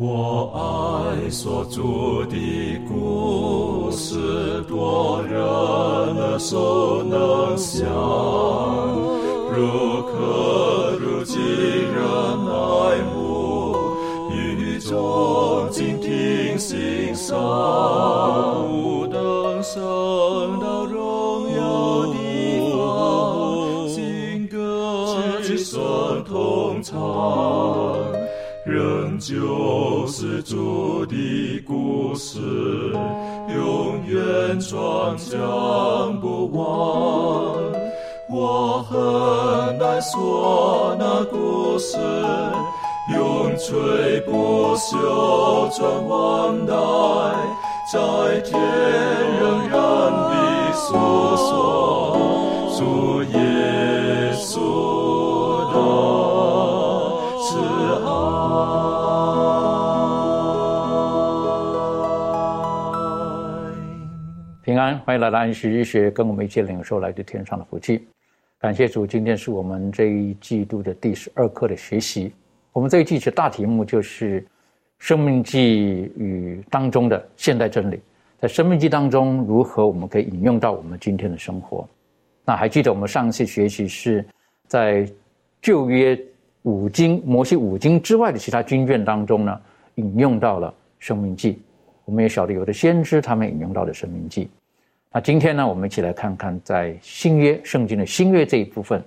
我爱所著的故事，多人耳熟能详，如可如今人爱慕，语中静听心声，将不忘。我很难说那故事，永垂不朽传万代，在天仍然的诉说主耶欢迎来到安息日学，跟我们一起领受来自天上的福气。感谢主，今天是我们这一季度的第十二课的学习。我们这一季的大题目就是《生命记》与当中的现代真理，在《生命记》当中如何我们可以引用到我们今天的生活。那还记得我们上一次学习是在旧约五经、摩西五经之外的其他经卷当中呢，引用到了《生命记》。我们也晓得有的先知他们引用到的《生命记》。那今天呢，我们一起来看看在新约圣经的新约这一部分，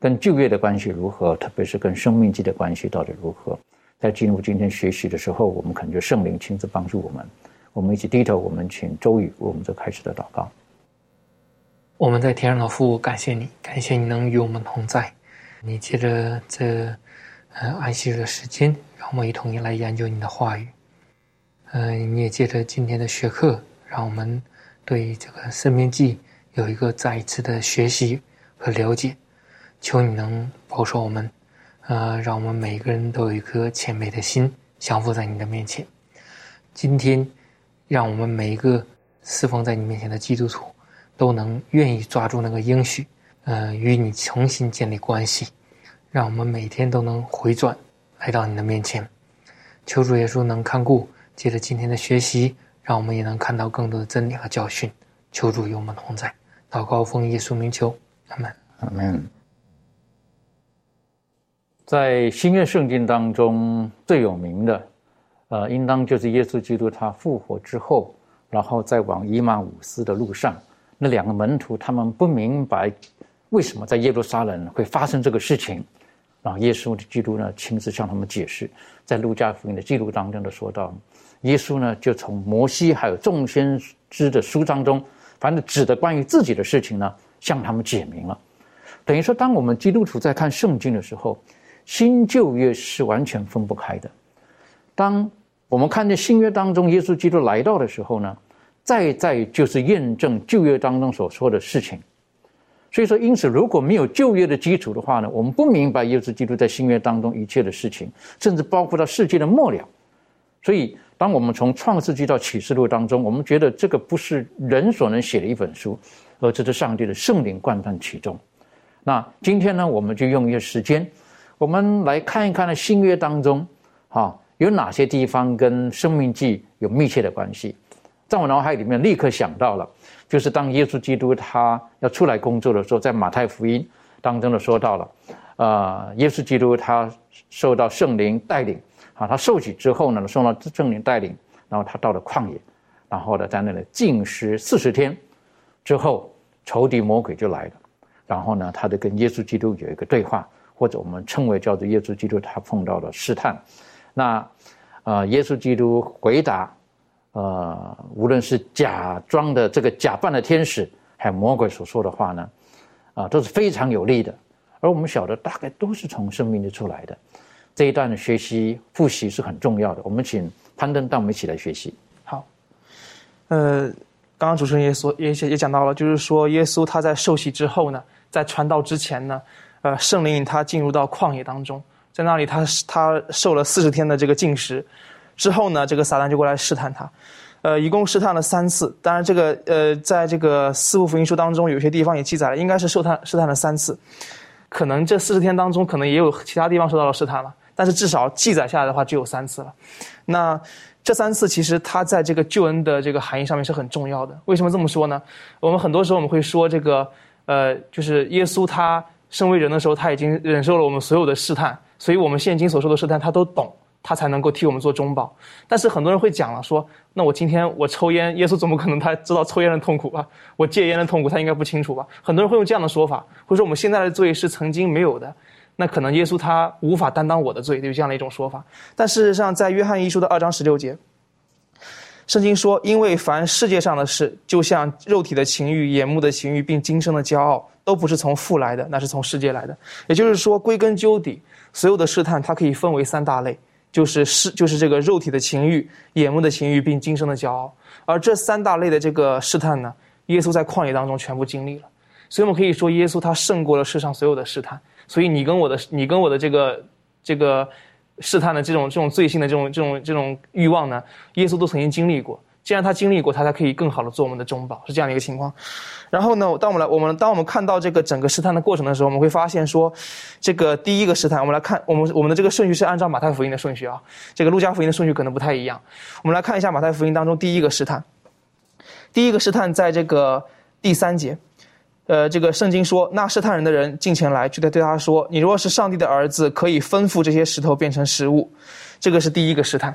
跟旧约的关系如何，特别是跟《生命记》的关系到底如何。在进入今天学习的时候，我们恳求圣灵亲自帮助我们。我们一起低头，我们请周宇为我们做开始的祷告。我们在天上的父，感谢你，感谢你能与我们同在。你借着这呃安息日的时间，让我们一同来研究你的话语。嗯、你也借着今天的学课，让我们对这个《生命记》有一个再一次的学习和了解。求你能保守我们，呃，让我们每个人都有一颗谦卑的心，降服在你的面前。今天，让我们每一个侍奉在你面前的基督徒，都能愿意抓住那个应许，呃，与你重新建立关系，让我们每天都能回转来到你的面前。求主耶稣能看顾，借着今天的学习，让我们也能看到更多的真理和教训。求主与我们同在，祷告奉耶稣名求，阿门。阿门。在新约圣经当中最有名的，呃，应当就是耶稣基督他复活之后，然后再往以马五斯的路上，那两个门徒他们不明白为什么在耶路撒冷会发生这个事情，然后耶稣的基督呢亲自向他们解释，在路加福音的记录当中的说到，耶稣呢就从摩西还有众先知的书当中，反正指的关于自己的事情呢，向他们解明了。等于说，当我们基督徒在看圣经的时候，新旧约是完全分不开的。当我们看见新约当中耶稣基督来到的时候呢，再再就是验证旧约当中所说的事情。所以说，因此如果没有旧约的基础的话呢，我们不明白耶稣基督在新约当中一切的事情，甚至包括到世界的末了。所以，当我们从创世纪到启示录当中，我们觉得这个不是人所能写的一本书，而这是上帝的圣灵贯穿其中。那今天呢，我们就用一些时间，我们来看一看呢新约当中，哈、有哪些地方跟生命记有密切的关系。在我脑海里面立刻想到了，就是当耶稣基督他要出来工作的时候，在马太福音当中的说到了，呃，耶稣基督他受到圣灵带领，啊，他受洗之后呢，受到圣灵带领，然后他到了旷野，然后呢，在那里禁食四十天之后，仇敌魔鬼就来了。然后呢，他就跟耶稣基督有一个对话，或者我们称为叫做耶稣基督他碰到了试探。那呃，耶稣基督回答，呃，无论是假装的这个假扮的天使，还有魔鬼所说的话呢，啊、都是非常有力的。而我们晓得，大概都是从生命里出来的。这一段的学习复习是很重要的。我们请攀登带我们一起来学习。好，呃，刚刚主持人也说也也讲到了，就是说耶稣他在受洗之后呢，在传道之前呢，呃，圣灵他进入到旷野当中，在那里他他受了四十天的这个禁食，之后呢，这个撒旦就过来试探他，呃，一共试探了三次。当然，这个呃，在这个四部福音书当中，有些地方也记载了，应该是受探试探了三次。可能这四十天当中，可能也有其他地方受到了试探了，但是至少记载下来的话只有三次了。那这三次其实它在这个救恩的这个含义上面是很重要的。为什么这么说呢？我们很多时候我们会说这个，呃，就是耶稣他身为人的时候，他已经忍受了我们所有的试探，所以我们现今所受的试探他都懂。他才能够替我们做中保，但是很多人会讲了，说那我今天我抽烟，耶稣怎么可能他知道抽烟的痛苦吧？我戒烟的痛苦，他应该不清楚吧？很多人会用这样的说法，或者说我们现在的罪是曾经没有的，那可能耶稣他无法担当我的罪，有这样的一种说法。但事实上，在约翰一书的二章十六节，圣经说，因为凡世界上的事，就像肉体的情欲、眼目的情欲，并今生的骄傲，都不是从父来的，那是从世界来的。也就是说，归根究底，所有的试探它可以分为三大类。就是是就是这个肉体的情欲、眼目的情欲，并今生的骄傲。而这三大类的这个试探呢，耶稣在旷野当中全部经历了。所以我们可以说，耶稣他胜过了世上所有的试探。所以你跟我的你跟我的这个这个试探的这种这种罪性的这种这种这种欲望呢，耶稣都曾经经历过。既然他经历过，他才可以更好的做我们的中保，是这样的一个情况。然后呢，当我们来我们当我们看到这个整个试探的过程的时候，我们会发现说，这个第一个试探，我们来看我们我们的这个顺序是按照马太福音的顺序啊，这个路加福音的顺序可能不太一样。我们来看一下马太福音当中第一个试探。第一个试探在这个第三节，呃，这个圣经说，那试探人的人进前来，就在对他说：“你若是上帝的儿子，可以吩咐这些石头变成食物。”这个是第一个试探，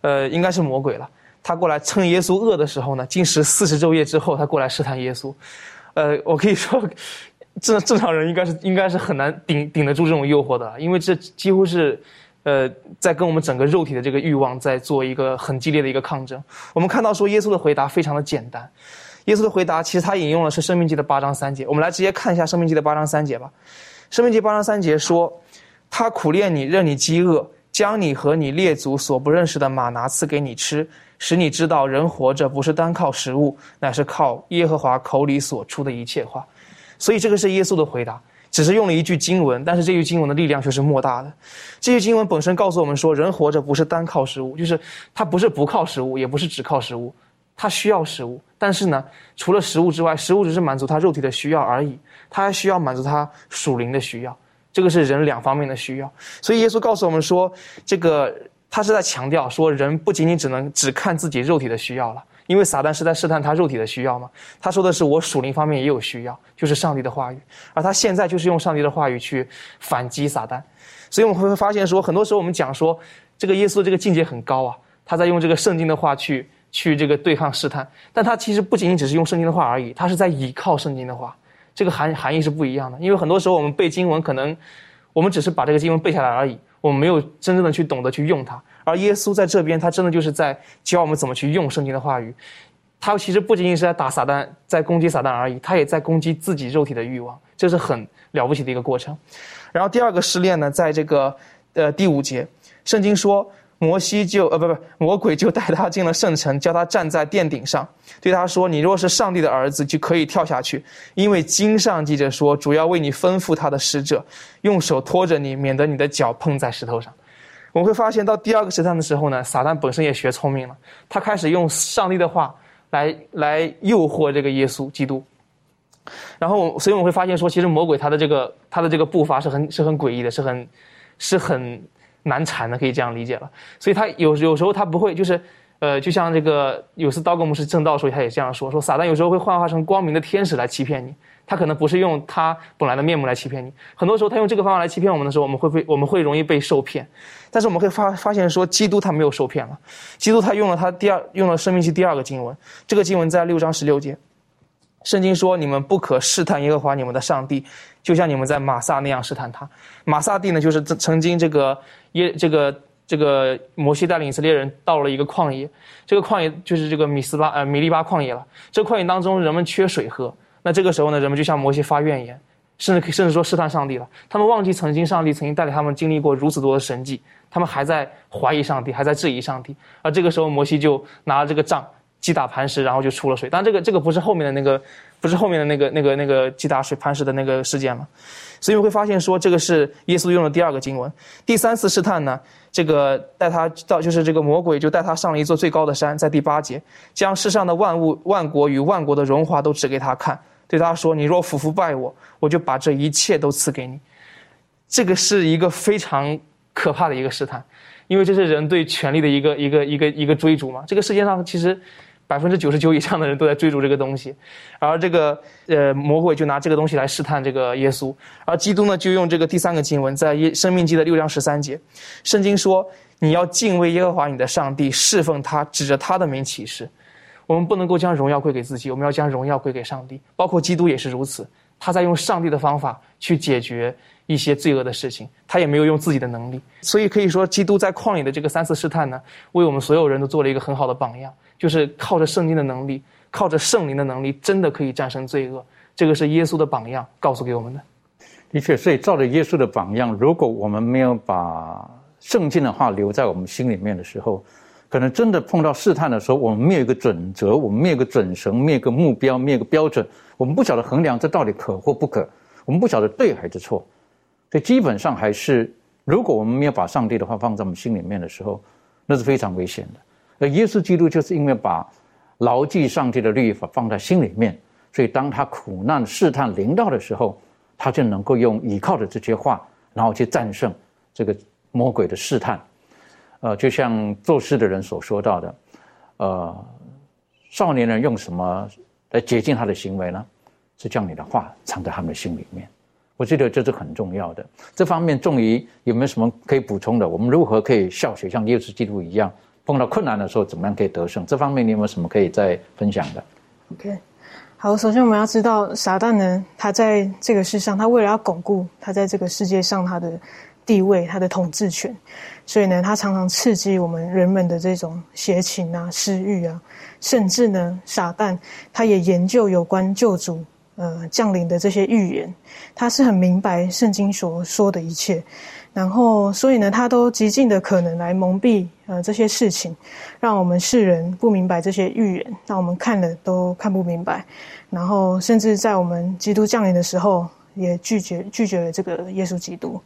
呃，应该是魔鬼了。他过来趁耶稣饿的时候呢，进食四十昼夜之后，他过来试探耶稣。呃，我可以说，正正常人应该是应该是很难顶顶得住这种诱惑的，因为这几乎是，呃，在跟我们整个肉体的这个欲望在做一个很激烈的一个抗争。我们看到说耶稣的回答非常的简单，耶稣的回答其实他引用的是《生命记》的八章三节。我们来直接看一下《生命记》的八章三节吧。《生命记》八章三节说：“他苦练你，任你饥饿，将你和你列祖所不认识的马拿赐给你吃。”使你知道，人活着不是单靠食物，乃是靠耶和华口里所出的一切话。所以，这个是耶稣的回答，只是用了一句经文，但是这句经文的力量却是莫大的。这句经文本身告诉我们说，人活着不是单靠食物，就是他不是不靠食物，也不是只靠食物，他需要食物。但是呢，除了食物之外，食物只是满足他肉体的需要而已，他还需要满足他属灵的需要。这个是人两方面的需要。所以，耶稣告诉我们说，这个。他是在强调说，人不仅仅只能只看自己肉体的需要了，因为撒旦是在试探他肉体的需要嘛。他说的是，我属灵方面也有需要，就是上帝的话语。而他现在就是用上帝的话语去反击撒旦。所以我们会发现说，很多时候我们讲说，这个耶稣这个境界很高啊，他在用这个圣经的话去去这个对抗试探。但他其实不仅仅只是用圣经的话而已，他是在倚靠圣经的话。这个含含义是不一样的。因为很多时候我们背经文，可能我们只是把这个经文背下来而已。我们没有真正的去懂得去用它，而耶稣在这边，他真的就是在教我们怎么去用圣经的话语。他其实不仅仅是在打撒旦，在攻击撒旦而已，他也在攻击自己肉体的欲望，这是很了不起的一个过程。然后第二个试炼呢，在这个呃第五节，圣经说。摩西就呃不不，魔鬼就带他进了圣城，叫他站在殿顶上，对他说：“你若是上帝的儿子，就可以跳下去，因为经上记着说，主要为你吩咐他的使者，用手托着你，免得你的脚碰在石头上。”我们会发现到第二个试探的时候呢，撒旦本身也学聪明了，他开始用上帝的话来来诱惑这个耶稣基督。然后，所以我们会发现说，其实魔鬼他的这个他的这个步伐是很是很诡异的，是很是很。难缠的，可以这样理解了。所以他有有时候他不会，就是，呃，就像这个有次刀哥牧师正道时候，他也这样说：说撒旦有时候会幻化成光明的天使来欺骗你，他可能不是用他本来的面目来欺骗你。很多时候他用这个方法来欺骗我们的时候，我们会被我们会容易被受骗。但是我们会发发现说，基督他没有受骗了，基督他用了他第二用了生命记第二个经文，这个经文在六章十六节。圣经说：“你们不可试探耶和华你们的上帝，就像你们在马萨那样试探他。马萨地呢，就是曾经这个耶这个这个摩西带领以色列人到了一个旷野，这个旷野就是这个米斯巴呃米利巴旷野了。这旷野当中人们缺水喝，那这个时候呢，人们就向摩西发怨言，甚至甚至说试探上帝了。他们忘记曾经上帝曾经带领他们经历过如此多的神迹，他们还在怀疑上帝，还在质疑上帝。而这个时候，摩西就拿了这个杖。”击打磐石，然后就出了水。但这个这个不是后面的那个，不是后面的那个那个那个击打水磐石的那个事件了。所以我会发现说，这个是耶稣用的第二个经文。第三次试探呢，这个带他到就是这个魔鬼就带他上了一座最高的山，在第八节，将世上的万物、万国与万国的荣华都指给他看，对他说：“你若俯伏拜我，我就把这一切都赐给你。”这个是一个非常。可怕的一个试探，因为这是人对权力的一个一个一个一个追逐嘛。这个世界上其实百分之九十九以上的人都在追逐这个东西，而这个呃魔鬼就拿这个东西来试探这个耶稣，而基督呢就用这个第三个经文，在耶生命记的六章十三节，圣经说你要敬畏耶和华你的上帝，侍奉他，指着他的名起誓。我们不能够将荣耀归给自己，我们要将荣耀归给上帝，包括基督也是如此。他在用上帝的方法去解决一些罪恶的事情，他也没有用自己的能力。所以可以说，基督在旷野的这个三次试探呢，为我们所有人都做了一个很好的榜样，就是靠着圣经的能力，靠着圣灵的能力，真的可以战胜罪恶。这个是耶稣的榜样告诉给我们的。的确，所以照着耶稣的榜样，如果我们没有把圣经的话留在我们心里面的时候，可能真的碰到试探的时候，我们没有一个准则，我们没有一个准绳，没有一个目标，没有一个标准，我们不晓得衡量这到底可或不可，我们不晓得对还是错，所以基本上还是，如果我们没有把上帝的话放在我们心里面的时候，那是非常危险的。而耶稣基督就是因为把牢记上帝的律法放在心里面，所以当他苦难试探临到的时候，他就能够用倚靠的这些话，然后去战胜这个魔鬼的试探。呃，就像做事的人所说到的，呃，少年人用什么来洁净他的行为呢？是将你的话藏在他们的心里面。我觉得这是很重要的。这方面，仲仪有没有什么可以补充的？我们如何可以效学像耶稣基督一样，碰到困难的时候，怎么样可以得胜？这方面你有没有什么可以再分享的？OK，好，首先我们要知道，撒旦呢，他在这个世上，他为了要巩固他在这个世界上他的。地位，他的统治权，所以呢，他常常刺激我们人们的这种邪情啊、私欲啊，甚至呢，撒旦他也研究有关救主呃降临的这些预言，他是很明白圣经所说的一切，然后所以呢，他都极尽的可能来蒙蔽呃这些事情，让我们世人不明白这些预言，让我们看了都看不明白，然后甚至在我们基督降临的时候。也拒绝拒绝了这个耶稣基督，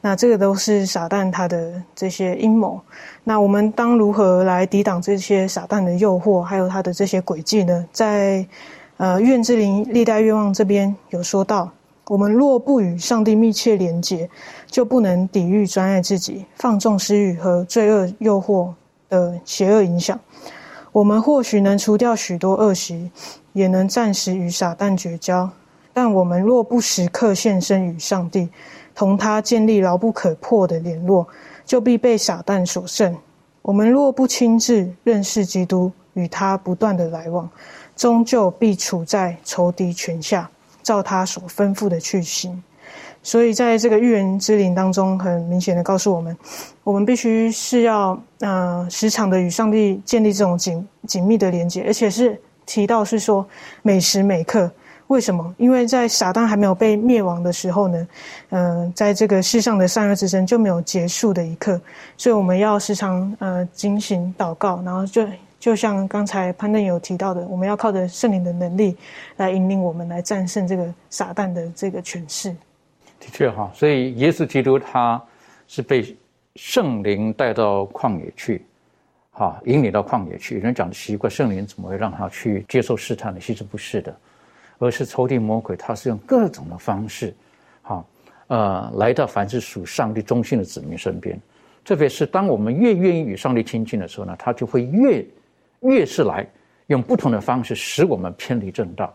那这个都是撒旦他的这些阴谋。那我们当如何来抵挡这些撒旦的诱惑，还有他的这些诡计呢？在呃愿之灵历代愿望这边有说到，我们若不与上帝密切连接，就不能抵御专爱自己、放纵私欲和罪恶诱惑的邪恶影响。我们或许能除掉许多恶习，也能暂时与撒旦绝交。但我们若不时刻献身与上帝，同他建立牢不可破的联络，就必被撒旦所胜。我们若不亲自认识基督，与他不断的来往，终究必处在仇敌权下，照他所吩咐的去行。所以，在这个预言之灵当中，很明显的告诉我们，我们必须是要呃时常的与上帝建立这种紧紧密的连接，而且是提到是说每时每刻。为什么？因为在撒旦还没有被灭亡的时候呢，嗯，在这个世上的善恶之争就没有结束的一刻，所以我们要时常呃警醒祷告，然后就就像刚才潘正有提到的，我们要靠着圣灵的能力来引领我们来战胜这个撒旦的这个权势。的确哈，所以耶稣基督他是被圣灵带到旷野去，哈，引领到旷野去。人讲的奇怪，圣灵怎么会让他去接受试探呢？其实不是的。而是仇敌魔鬼，他是用各种的方式，哈，呃，来到凡是属上帝中心的子民身边。特别是当我们越愿意与上帝亲近的时候呢，他就会越越是来用不同的方式使我们偏离正道。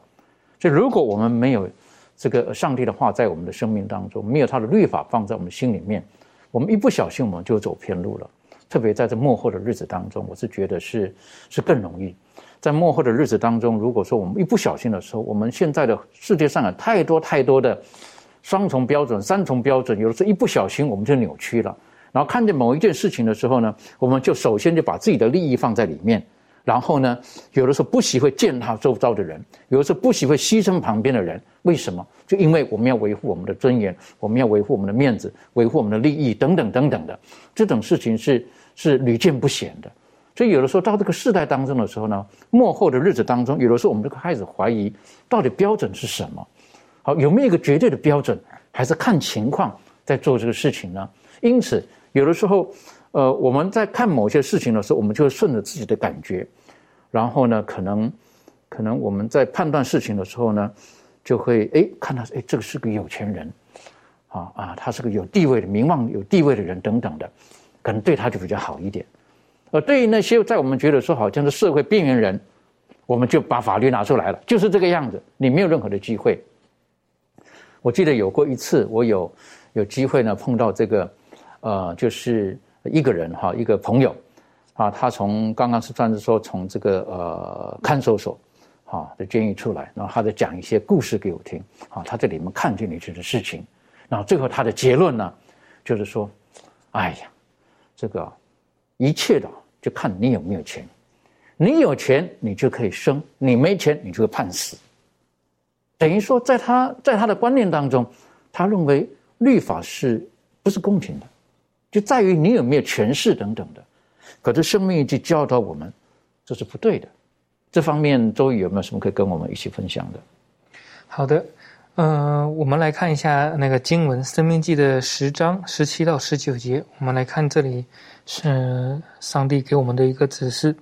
所以，如果我们没有这个上帝的话在我们的生命当中，没有他的律法放在我们心里面，我们一不小心我们就走偏路了。特别在这幕后的日子当中，我是觉得是是更容易。在幕后的日子当中，如果说我们一不小心的时候，我们现在的世界上有太多太多的双重标准、三重标准，有的时候一不小心我们就扭曲了。然后看见某一件事情的时候呢，我们就首先就把自己的利益放在里面，然后呢，有的时候不喜会践踏周遭的人，有的时候不喜会牺牲旁边的人。为什么？就因为我们要维护我们的尊严，我们要维护我们的面子，维护我们的利益等等等等的，这种事情是是屡见不鲜的。所以有的时候到这个世代当中的时候呢，末后的日子当中，有的时候我们就开始怀疑，到底标准是什么？好，有没有一个绝对的标准？还是看情况在做这个事情呢？因此，有的时候，呃，我们在看某些事情的时候，我们就会顺着自己的感觉，然后呢，可能，可能我们在判断事情的时候呢，就会哎看到哎这个是个有钱人，啊啊，他是个有地位的、名望有地位的人等等的，可能对他就比较好一点。而对于那些在我们觉得说好像是社会边缘人，我们就把法律拿出来了，就是这个样子，你没有任何的机会。我记得有过一次，我有有机会呢碰到这个，呃，就是一个人哈，一个朋友，啊，他从刚刚是算是说从这个呃看守所，啊的监狱出来，然后他在讲一些故事给我听，啊，他在里面看见了一些事情，然后最后他的结论呢，就是说，哎呀，这个一切的就看你有没有钱，你有钱你就可以生，你没钱你就会判死。等于说，在他在他的观念当中，他认为律法是不是公平的，就在于你有没有权势等等的。可是生命就教导我们，这是不对的。这方面，周瑜有没有什么可以跟我们一起分享的？好的，嗯，我们来看一下那个经文《生命记》的十章十七到十九节。我们来看这里是上帝给我们的一个指示。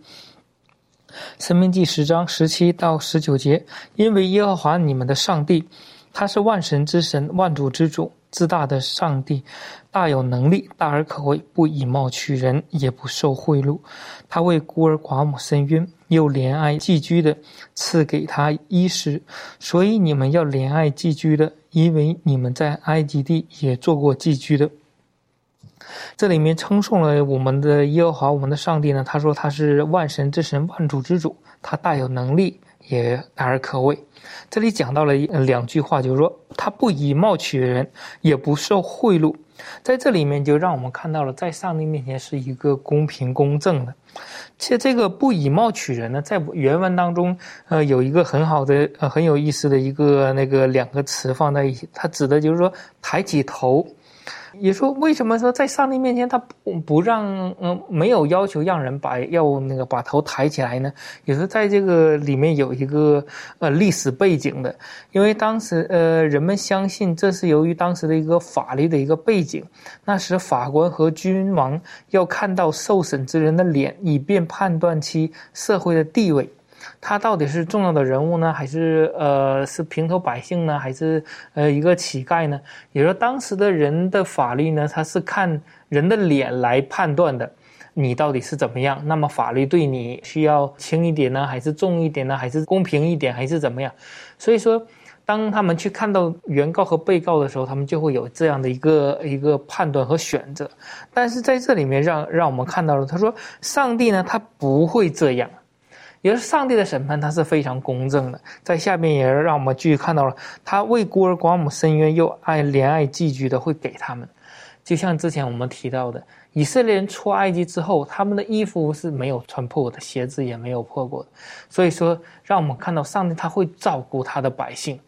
生命记十章十七到十九节，因为耶和华你们的上帝，他是万神之神、万主之主，自大的上帝，大有能力，大而可畏，不以貌取人，也不受贿赂。他为孤儿寡母伸冤，又怜爱寄居的，赐给他衣食。所以你们要怜爱寄居的，因为你们在埃及地也做过寄居的。这里面称颂了我们的耶和华，我们的上帝呢？他说他是万神之神，万主之主，他大有能力，也大而可畏。这里讲到了两句话，就是说他不以貌取人，也不受贿赂。在这里面就让我们看到了，在上帝面前是一个公平公正的。其实这个不以貌取人呢，在原文当中，呃，有一个很好的、呃很有意思的一个那个两个词放在一起，它指的就是说抬起头。也说为什么说在上帝面前他不不让嗯没有要求让人把要那个把头抬起来呢？也是在这个里面有一个呃历史背景的，因为当时呃人们相信这是由于当时的一个法律的一个背景，那时法官和君王要看到受审之人的脸，以便判断其社会的地位。他到底是重要的人物呢，还是呃是平头百姓呢，还是呃一个乞丐呢？也就是说，当时的人的法律呢，他是看人的脸来判断的，你到底是怎么样？那么法律对你需要轻一点呢，还是重一点呢？还是公平一点，还是怎么样？所以说，当他们去看到原告和被告的时候，他们就会有这样的一个一个判断和选择。但是在这里面，让让我们看到了，他说，上帝呢，他不会这样。也是上帝的审判，他是非常公正的。在下面也是让我们继续看到了，他为孤儿寡母伸冤，又爱怜爱寄居的，会给他们。就像之前我们提到的，以色列人出埃及之后，他们的衣服是没有穿破的，鞋子也没有破过。所以说，让我们看到上帝他会照顾他的百姓。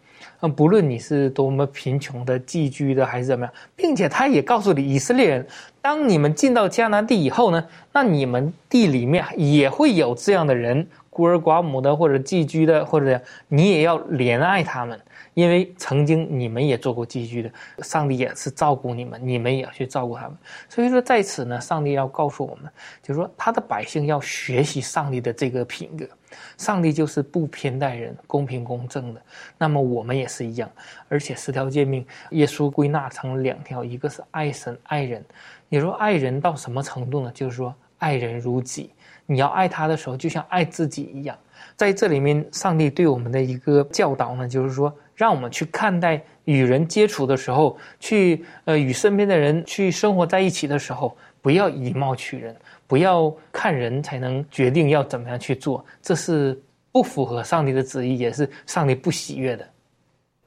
嗯，不论你是多么贫穷的寄居的还是怎么样，并且他也告诉你，以色列人，当你们进到迦南地以后呢，那你们地里面也会有这样的人。孤儿寡母的，或者寄居的，或者你也要怜爱他们，因为曾经你们也做过寄居的，上帝也是照顾你们，你们也要去照顾他们。所以说，在此呢，上帝要告诉我们，就是说他的百姓要学习上帝的这个品格，上帝就是不偏待人，公平公正的。那么我们也是一样，而且十条诫命，耶稣归纳成两条，一个是爱神爱人。你说爱人到什么程度呢？就是说爱人如己。你要爱他的时候，就像爱自己一样。在这里面，上帝对我们的一个教导呢，就是说，让我们去看待与人接触的时候，去呃与身边的人去生活在一起的时候，不要以貌取人，不要看人才能决定要怎么样去做，这是不符合上帝的旨意，也是上帝不喜悦的。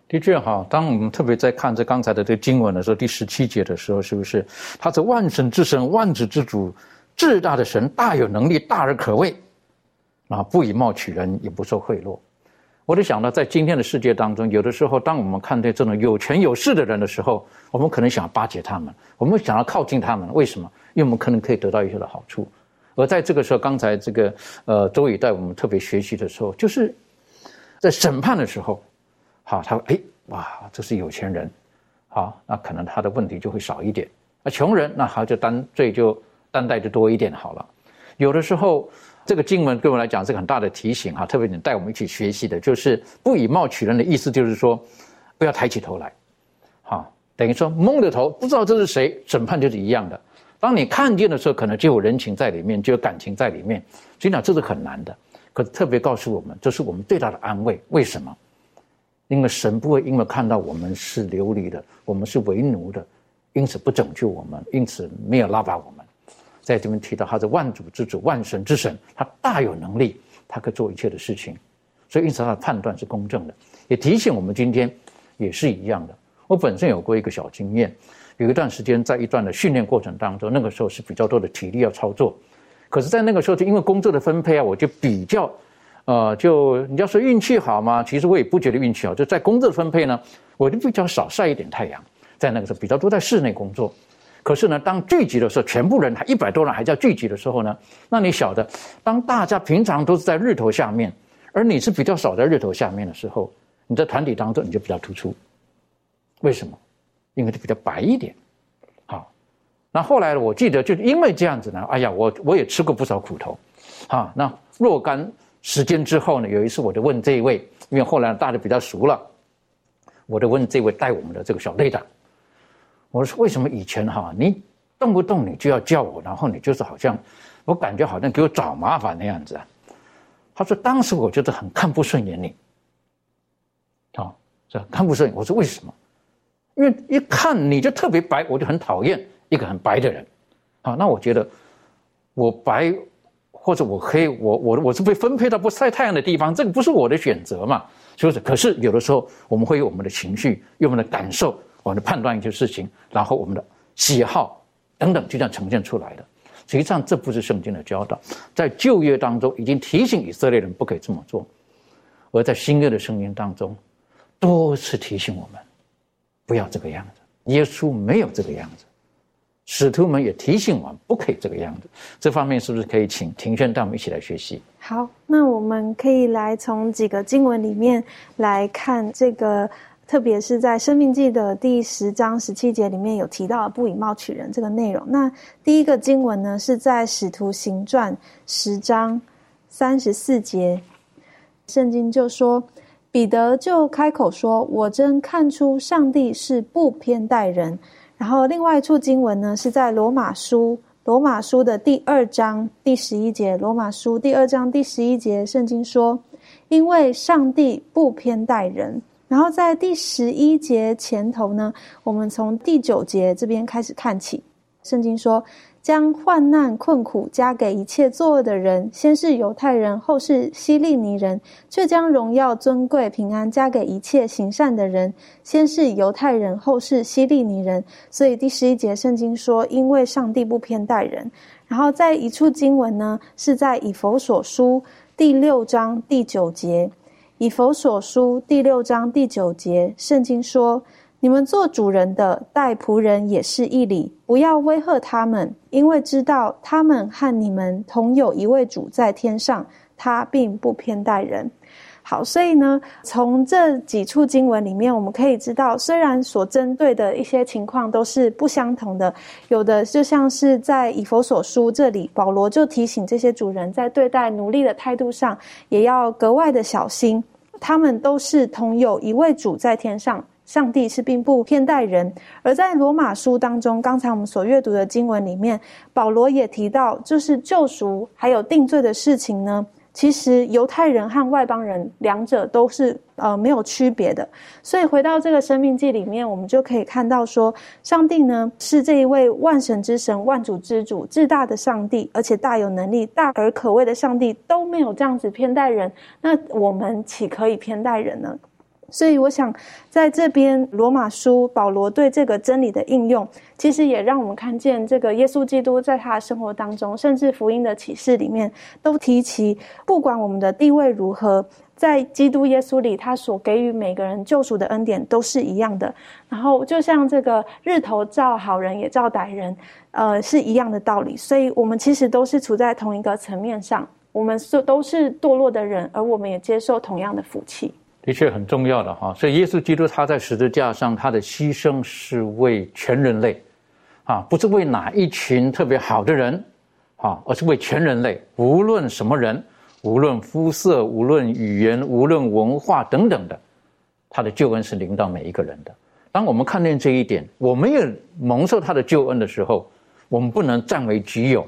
的确哈，当我们特别在看这刚才的这个经文的时候，第十七节的时候，是不是他是万神之神，万子之主？至大的神大有能力，大而可畏，啊，不以貌取人，也不受贿赂。我就想到，在今天的世界当中，有的时候，当我们看待这种有权有势的人的时候，我们可能想要巴结他们，我们想要靠近他们。为什么？因为我们可能可以得到一些的好处。而在这个时候，刚才这个呃周宇带我们特别学习的时候，就是在审判的时候，好，他说：“哎，哇，这是有钱人，好，那可能他的问题就会少一点。那穷人，那好，就担罪就。”担待的多一点好了，有的时候这个经文对我来讲是个很大的提醒哈，特别你带我们一起学习的，就是不以貌取人的意思，就是说不要抬起头来，哈，等于说蒙着头不知道这是谁，审判就是一样的。当你看见的时候，可能就有人情在里面，就有感情在里面。所以讲这是很难的。可是特别告诉我们，这是我们最大的安慰。为什么？因为神不会因为看到我们是流离的，我们是为奴的，因此不拯救我们，因此没有拉拔我们。在这边提到他是万主之主、万神之神，他大有能力，他可以做一切的事情。所以因此他的判断是公正的，也提醒我们今天也是一样的。我本身有过一个小经验。有一段时间，在一段的训练过程当中，那个时候是比较多的体力要操作，可是，在那个时候，就因为工作的分配啊，我就比较，呃，就你要说运气好吗？其实我也不觉得运气好，就在工作的分配呢，我就比较少晒一点太阳，在那个时候比较多在室内工作。可是呢，当聚集的时候，全部人还一百多人还叫聚集的时候呢，那你晓得，当大家平常都是在日头下面，而你是比较少在日头下面的时候，你在团体当中你就比较突出，为什么？因为它比较白一点，好，那后来我记得就因为这样子呢，哎呀，我我也吃过不少苦头，啊，那若干时间之后呢，有一次我就问这一位，因为后来大家比较熟了，我就问这位带我们的这个小队长，我说为什么以前哈你动不动你就要叫我，然后你就是好像我感觉好像给我找麻烦那样子啊？他说当时我觉得很看不顺眼你，啊，这看不顺眼，我说为什么？因为一看你就特别白，我就很讨厌一个很白的人，啊，那我觉得我白或者我黑，我我我是被分配到不晒太阳的地方，这个不是我的选择嘛，是不是？可是有的时候我们会有我们的情绪，有我们的感受，我们的判断一些事情，然后我们的喜好等等就这样呈现出来的。实际上这不是圣经的教导，在旧约当中已经提醒以色列人不可以这么做，而在新约的声音当中多次提醒我们。不要这个样子，耶稣没有这个样子，使徒们也提醒我们不可以这个样子。这方面是不是可以请庭轩带我们一起来学习？好，那我们可以来从几个经文里面来看这个，特别是在《生命记》的第十章十七节里面有提到不以貌取人这个内容。那第一个经文呢，是在《使徒行传》十章三十四节，圣经就说。彼得就开口说：“我真看出上帝是不偏待人。”然后另外一处经文呢，是在罗马书罗马书的第二章第十一节。罗马书第二章第十一节，圣经说：“因为上帝不偏待人。”然后在第十一节前头呢，我们从第九节这边开始看起，圣经说。将患难困苦加给一切作恶的人，先是犹太人，后是希利尼人；却将荣耀、尊贵、平安加给一切行善的人，先是犹太人，后是希利尼人。所以第十一节圣经说：“因为上帝不偏待人。”然后在一处经文呢，是在以佛所书第六章第九节。以佛所书第六章第九节，圣经说。你们做主人的待仆人也是一理，不要威吓他们，因为知道他们和你们同有一位主在天上，他并不偏待人。好，所以呢，从这几处经文里面，我们可以知道，虽然所针对的一些情况都是不相同的，有的就像是在以佛所书这里，保罗就提醒这些主人在对待奴隶的态度上，也要格外的小心，他们都是同有一位主在天上。上帝是并不偏待人，而在罗马书当中，刚才我们所阅读的经文里面，保罗也提到，就是救赎还有定罪的事情呢。其实犹太人和外邦人两者都是呃没有区别的。所以回到这个生命记里面，我们就可以看到说，上帝呢是这一位万神之神、万主之主、至大的上帝，而且大有能力、大而可畏的上帝都没有这样子偏待人，那我们岂可以偏待人呢？所以，我想在这边罗马书保罗对这个真理的应用，其实也让我们看见这个耶稣基督在他的生活当中，甚至福音的启示里面都提起，不管我们的地位如何，在基督耶稣里，他所给予每个人救赎的恩典都是一样的。然后，就像这个日头照好人也照歹人，呃，是一样的道理。所以，我们其实都是处在同一个层面上，我们是都是堕落的人，而我们也接受同样的福气。的确很重要的哈，所以耶稣基督他在十字架上他的牺牲是为全人类，啊，不是为哪一群特别好的人，啊，而是为全人类，无论什么人，无论肤色，无论语言，无论文化等等的，他的救恩是临到每一个人的。当我们看见这一点，我们也蒙受他的救恩的时候，我们不能占为己有。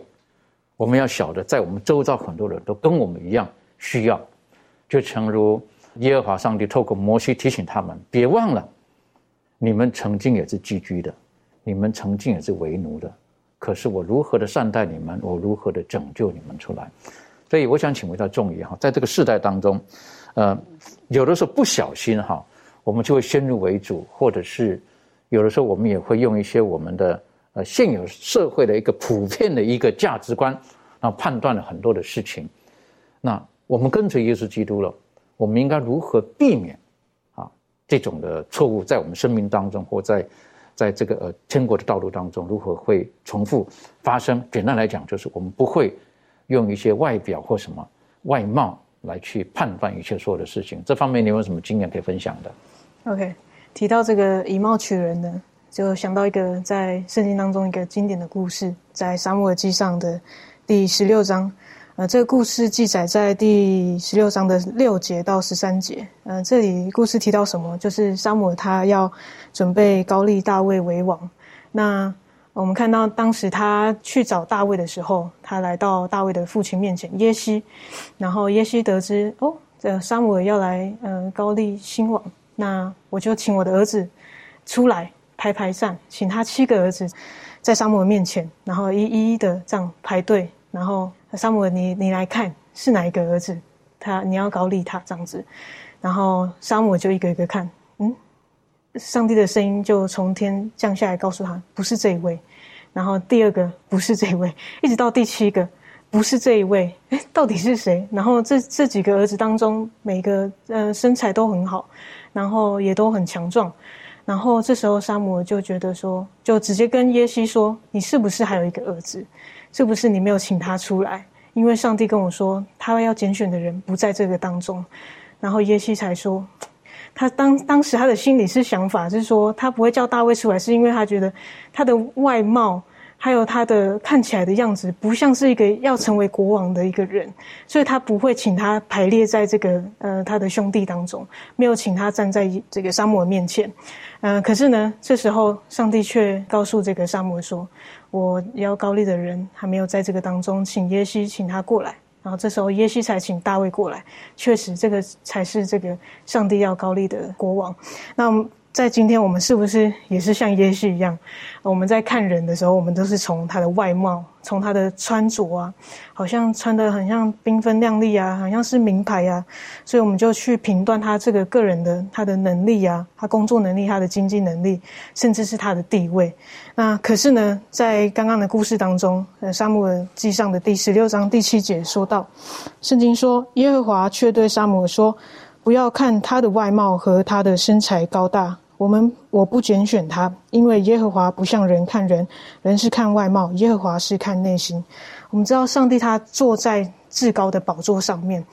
我们要晓得，在我们周遭很多人都跟我们一样需要，就诚如耶和华上帝透过摩西提醒他们：别忘了，你们曾经也是寄居的，你们曾经也是为奴的。可是我如何的善待你们，我如何的拯救你们出来？所以我想请问一下众议哈，在这个世代当中，呃，有的时候不小心哈，我们就会先入为主，或者是有的时候我们也会用一些我们的呃现有社会的一个普遍的一个价值观，然后判断了很多的事情。那我们跟随耶稣基督了，我们应该如何避免啊这种的错误在我们生命当中或在在这个呃天国的道路当中如何会重复发生？简单来讲，就是我们不会。用一些外表或什么外貌来去判断一切所有的事情，这方面你有什么经验可以分享的？OK，提到这个以貌取人呢，就想到一个在圣经当中一个经典的故事，在沙漠耳记上的第十六章。这个故事记载在第十六章的六节到十三节。呃，这里故事提到什么？就是沙姆他要准备高丽大卫为王。那我们看到当时他去找大卫的时候，他来到大卫的父亲面前耶西，然后耶西得知哦，这沙姆要来，呃，高丽兴王，那我就请我的儿子出来排排站，请他七个儿子在沙姆尔面前，然后一一的这样排队，然后沙姆你你来看是哪一个儿子，他你要高丽他这样子，然后沙姆就一个一个看，嗯。上帝的声音就从天降下来，告诉他不是这一位。然后第二个不是这一位，一直到第七个不是这一位。到底是谁？然后这这几个儿子当中，每个呃身材都很好，然后也都很强壮。然后这时候沙姆就觉得说，就直接跟耶西说：“你是不是还有一个儿子？是不是你没有请他出来？因为上帝跟我说，他要拣选的人不在这个当中。”然后耶西才说。他当当时他的心里是想法是说，他不会叫大卫出来，是因为他觉得他的外貌还有他的看起来的样子，不像是一个要成为国王的一个人，所以他不会请他排列在这个呃他的兄弟当中，没有请他站在这个沙漠面前。嗯，可是呢，这时候上帝却告诉这个沙漠说：“我要高丽的人还没有在这个当中，请耶西请他过来。”然后这时候耶西才请大卫过来，确实这个才是这个上帝要高丽的国王。那。在今天，我们是不是也是像耶稣一样？我们在看人的时候，我们都是从他的外貌，从他的穿着啊，好像穿的很像缤纷亮丽啊，好像是名牌啊，所以我们就去评断他这个个人的他的能力啊，他工作能力，他的经济能力，甚至是他的地位。那可是呢，在刚刚的故事当中，呃，《沙姆尔记上》的第十六章第七节说到，圣经说，耶和华却对沙姆尔说：“不要看他的外貌和他的身材高大。”我们我不拣选他，因为耶和华不像人看人，人是看外貌，耶和华是看内心。我们知道上帝他坐在至高的宝座上面，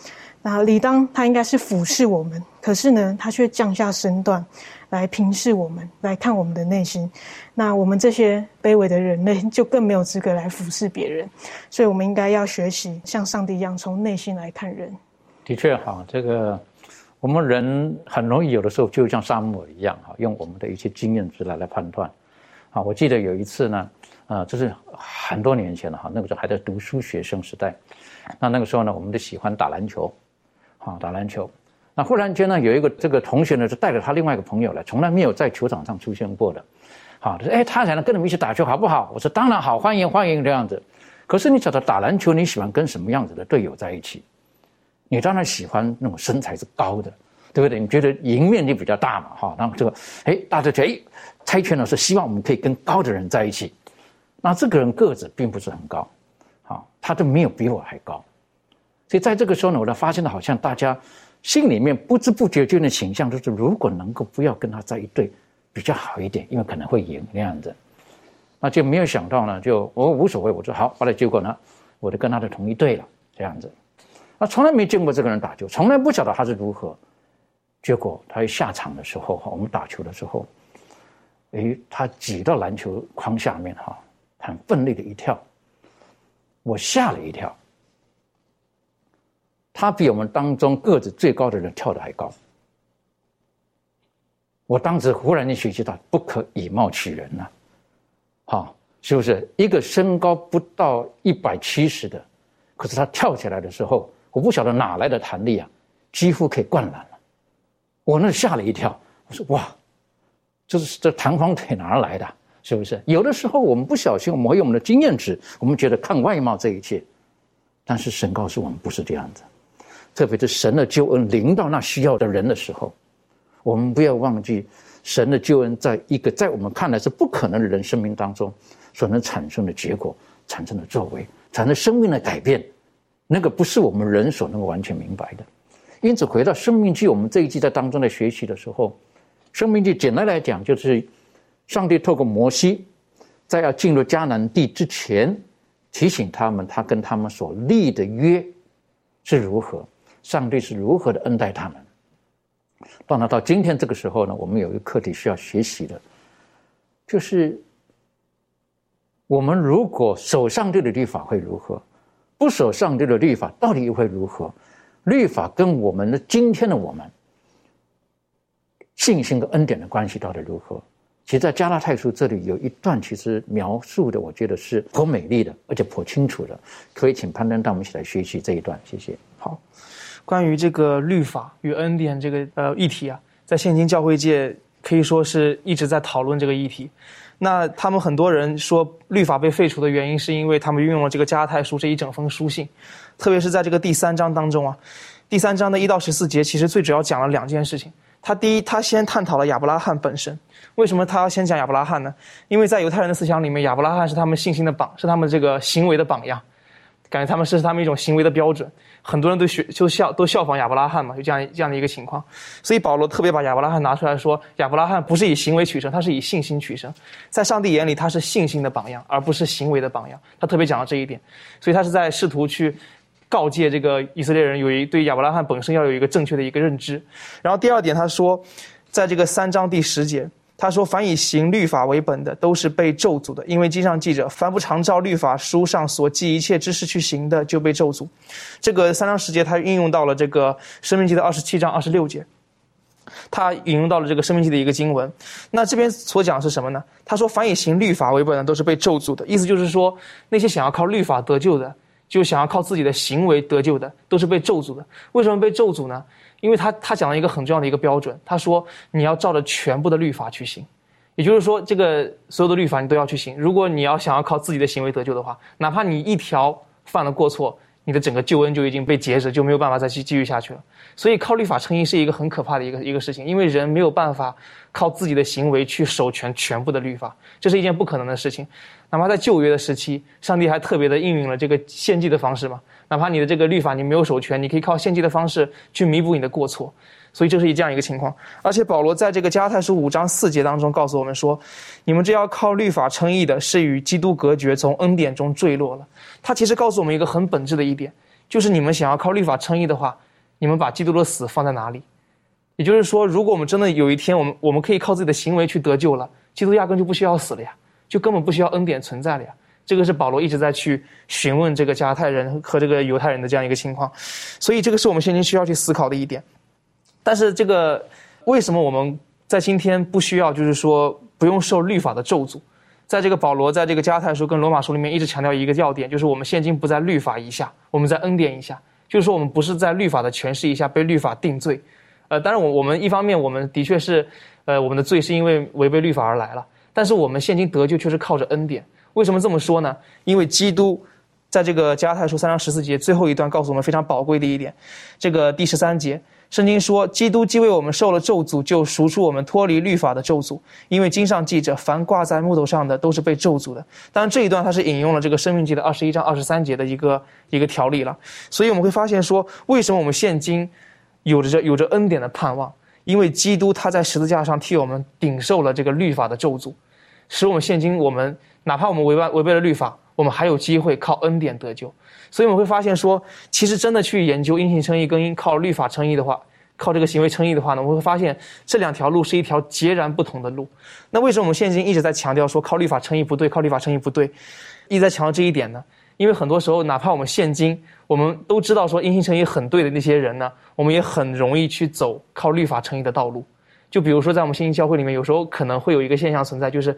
那理当他应该是俯视我们，可是呢，他却降下身段来平视我们，来看我们的内心。那我们这些卑微的人类就更没有资格来俯视别人，所以我们应该要学习像上帝一样，从内心来看人。的确，哈，这个。我们人很容易有的时候就像沙漠一样哈，用我们的一些经验值来来判断。啊，我记得有一次呢，啊，这是很多年前了哈，那个时候还在读书学生时代。那那个时候呢，我们都喜欢打篮球，啊，打篮球。那忽然间呢，有一个这个同学呢，就带着他另外一个朋友来，从来没有在球场上出现过的。好，他说：“哎，他想跟你们一起打球好不好？”我说：“当然好，欢迎欢迎这样子。”可是你晓得打篮球，你喜欢跟什么样子的队友在一起？你当然喜欢那种身材是高的，对不对？你觉得赢面就比较大嘛？哈，那么这个，哎，大家觉得，哎，猜拳呢是希望我们可以跟高的人在一起。那这个人个子并不是很高，好，他都没有比我还高。所以在这个时候呢，我就发现了，好像大家心里面不知不觉就那倾向，就是如果能够不要跟他在一队，比较好一点，因为可能会赢那样子。那就没有想到呢，就我无所谓，我说好，后来结果呢，我就跟他的同一队了，这样子。他从来没见过这个人打球，从来不晓得他是如何。结果他一下场的时候，哈，我们打球的时候，哎，他挤到篮球框下面，哈，很奋力的一跳，我吓了一跳。他比我们当中个子最高的人跳的还高。我当时忽然间学习到，不可以貌取人呐，好，是不是？一个身高不到一百七十的，可是他跳起来的时候，我不晓得哪来的弹力啊，几乎可以灌篮了。我那吓了一跳，我说哇，这是这弹簧腿哪儿来的？是不是？有的时候我们不小心，我们会用我们的经验值，我们觉得看外貌这一切，但是神告诉我们不是这样子，特别是神的救恩临到那需要的人的时候。我们不要忘记，神的救恩在一个在我们看来是不可能的人生命当中所能产生的结果、产生的作为、产生生命的改变，那个不是我们人所能够完全明白的。因此，回到《生命记》，我们这一季在当中的学习的时候，《生命记》简单来讲，就是上帝透过摩西，在要进入迦南地之前，提醒他们他跟他们所立的约是如何，上帝是如何的恩待他们。当然，到今天这个时候呢，我们有一个课题需要学习的，就是我们如果守上帝的律法会如何，不守上帝的律法到底又会如何？律法跟我们的今天的我们信心跟恩典的关系到底如何？其实，在加拉太书这里有一段，其实描述的，我觉得是颇美丽的，而且颇清楚的。可以请潘登带我们一起来学习这一段，谢谢。好。关于这个律法与恩典这个呃议题啊，在现今教会界可以说是一直在讨论这个议题。那他们很多人说律法被废除的原因，是因为他们运用了这个加太书这一整封书信，特别是在这个第三章当中啊，第三章的一到十四节，其实最主要讲了两件事情。他第一，他先探讨了亚伯拉罕本身。为什么他要先讲亚伯拉罕呢？因为在犹太人的思想里面，亚伯拉罕是他们信心的榜，是他们这个行为的榜样。感觉他们是他们一种行为的标准，很多人都学就效都效仿亚伯拉罕嘛，就这样这样的一个情况。所以保罗特别把亚伯拉罕拿出来说，亚伯拉罕不是以行为取胜，他是以信心取胜。在上帝眼里，他是信心的榜样，而不是行为的榜样。他特别讲到这一点，所以他是在试图去告诫这个以色列人，有一对亚伯拉罕本身要有一个正确的一个认知。然后第二点，他说，在这个三章第十节。他说：“凡以行律法为本的，都是被咒诅的，因为经上记着，凡不常照律法书上所记一切知识去行的，就被咒诅。”这个三章十节，他运用到了这个生命记的二十七章二十六节，他引用到了这个生命记的一个经文。那这边所讲是什么呢？他说：“凡以行律法为本的，都是被咒诅的。”意思就是说，那些想要靠律法得救的，就想要靠自己的行为得救的，都是被咒诅的。为什么被咒诅呢？因为他他讲了一个很重要的一个标准，他说你要照着全部的律法去行，也就是说，这个所有的律法你都要去行。如果你要想要靠自己的行为得救的话，哪怕你一条犯了过错，你的整个救恩就已经被截止，就没有办法再去继续下去了。所以靠律法成义是一个很可怕的一个一个事情，因为人没有办法靠自己的行为去守全全部的律法，这是一件不可能的事情。哪怕在旧约的时期，上帝还特别的应用了这个献祭的方式嘛。哪怕你的这个律法你没有守全，你可以靠献祭的方式去弥补你的过错，所以这是一这样一个情况。而且保罗在这个加太书五章四节当中告诉我们说：“你们这要靠律法称义的，是与基督隔绝，从恩典中坠落了。”他其实告诉我们一个很本质的一点，就是你们想要靠律法称义的话，你们把基督的死放在哪里？也就是说，如果我们真的有一天我们我们可以靠自己的行为去得救了，基督压根就不需要死了呀，就根本不需要恩典存在了呀。这个是保罗一直在去询问这个加太人和这个犹太人的这样一个情况，所以这个是我们现今需要去思考的一点。但是这个为什么我们在今天不需要，就是说不用受律法的咒诅？在这个保罗在这个加太书跟罗马书里面一直强调一个要点，就是我们现今不在律法以下，我们在恩典以下，就是说我们不是在律法的诠释一下被律法定罪。呃，当然我我们一方面我们的确是，呃，我们的罪是因为违背律法而来了，但是我们现今得救却是靠着恩典。为什么这么说呢？因为基督在这个加太书三章十四节最后一段告诉我们非常宝贵的一点。这个第十三节，圣经说，基督既为我们受了咒诅，就赎出我们脱离律法的咒诅。因为经上记着，凡挂在木头上的都是被咒诅的。当然，这一段它是引用了这个生命记的二十一章二十三节的一个一个条例了。所以我们会发现说，为什么我们现今有着有着恩典的盼望？因为基督他在十字架上替我们顶受了这个律法的咒诅，使我们现今我们。哪怕我们违背违背了律法，我们还有机会靠恩典得救。所以我们会发现说，其实真的去研究因信称义跟靠律法称义的话，靠这个行为称义的话呢，我们会发现这两条路是一条截然不同的路。那为什么我们现今一直在强调说靠律法称义不对，靠律法称义不对，一直在强调这一点呢？因为很多时候，哪怕我们现今我们都知道说因信称义很对的那些人呢，我们也很容易去走靠律法称义的道路。就比如说在我们新兴教会里面，有时候可能会有一个现象存在，就是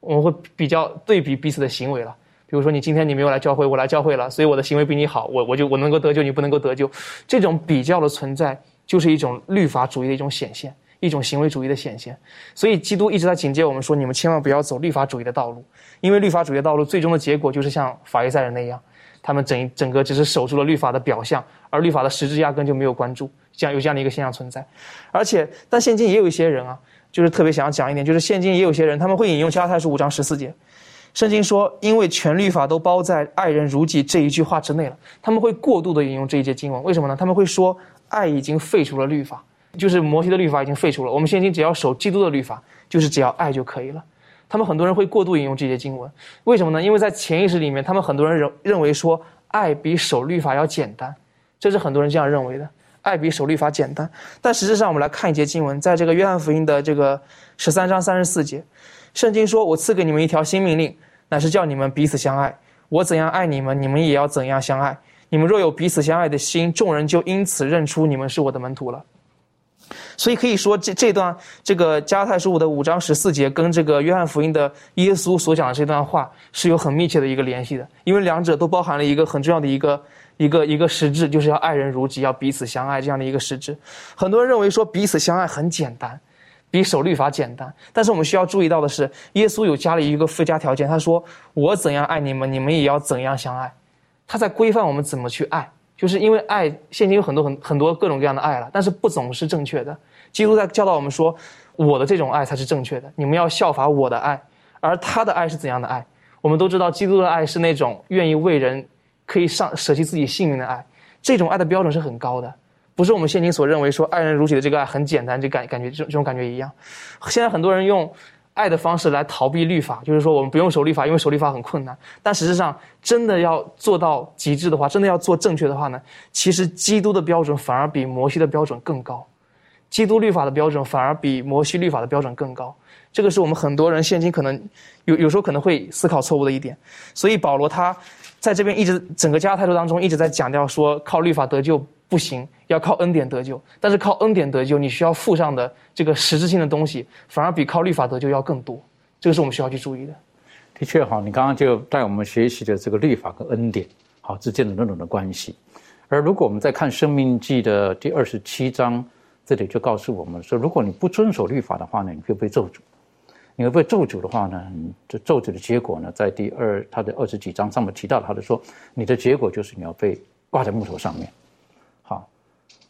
我们会比较对比彼此的行为了。比如说你今天你没有来教会，我来教会了，所以我的行为比你好，我我就我能够得救，你不能够得救。这种比较的存在，就是一种律法主义的一种显现，一种行为主义的显现。所以基督一直在警戒我们说，你们千万不要走律法主义的道路，因为律法主义的道路最终的结果就是像法利赛人那样，他们整整个只是守住了律法的表象，而律法的实质压根就没有关注，这样有这样的一个现象存在。而且，但现今也有一些人啊，就是特别想要讲一点，就是现今也有些人他们会引用加太书五章十四节。圣经说：“因为全律法都包在‘爱人如己’这一句话之内了。”他们会过度的引用这一节经文，为什么呢？他们会说：“爱已经废除了律法，就是摩西的律法已经废除了。我们现今只要守基督的律法，就是只要爱就可以了。”他们很多人会过度引用这节经文，为什么呢？因为在潜意识里面，他们很多人认认为说，爱比守律法要简单，这是很多人这样认为的。爱比守律法简单，但实质上，我们来看一节经文，在这个约翰福音的这个十三章三十四节，圣经说：“我赐给你们一条新命令。”乃是叫你们彼此相爱，我怎样爱你们，你们也要怎样相爱。你们若有彼此相爱的心，众人就因此认出你们是我的门徒了。所以可以说，这这段这个加太书的五章十四节，跟这个约翰福音的耶稣所讲的这段话是有很密切的一个联系的，因为两者都包含了一个很重要的一个一个一个实质，就是要爱人如己，要彼此相爱这样的一个实质。很多人认为说彼此相爱很简单。比守律法简单，但是我们需要注意到的是，耶稣有加了一个附加条件。他说：“我怎样爱你们，你们也要怎样相爱。”他在规范我们怎么去爱，就是因为爱现今有很多很很多各种各样的爱了，但是不总是正确的。基督在教导我们说：“我的这种爱才是正确的，你们要效法我的爱。”而他的爱是怎样的爱？我们都知道，基督的爱是那种愿意为人可以上舍弃自己性命的爱，这种爱的标准是很高的。不是我们现今所认为说爱人如己的这个爱很简单，就感感觉这种这种感觉一样。现在很多人用爱的方式来逃避律法，就是说我们不用守律法，因为守律法很困难。但实际上，真的要做到极致的话，真的要做正确的话呢，其实基督的标准反而比摩西的标准更高，基督律法的标准反而比摩西律法的标准更高。这个是我们很多人现今可能有有时候可能会思考错误的一点。所以保罗他在这边一直整个加太书当中一直在强调说，靠律法得救。不行，要靠恩典得救。但是靠恩典得救，你需要附上的这个实质性的东西，反而比靠律法得救要更多。这个是我们需要去注意的。的确，哈，你刚刚就带我们学习的这个律法跟恩典好之间的那种的关系。而如果我们在看《生命记》的第二十七章，这里就告诉我们说，如果你不遵守律法的话呢，你会被咒诅。你会被咒诅的话呢，这咒诅的结果呢，在第二他的二十几章上面提到，他就说，你的结果就是你要被挂在木头上面。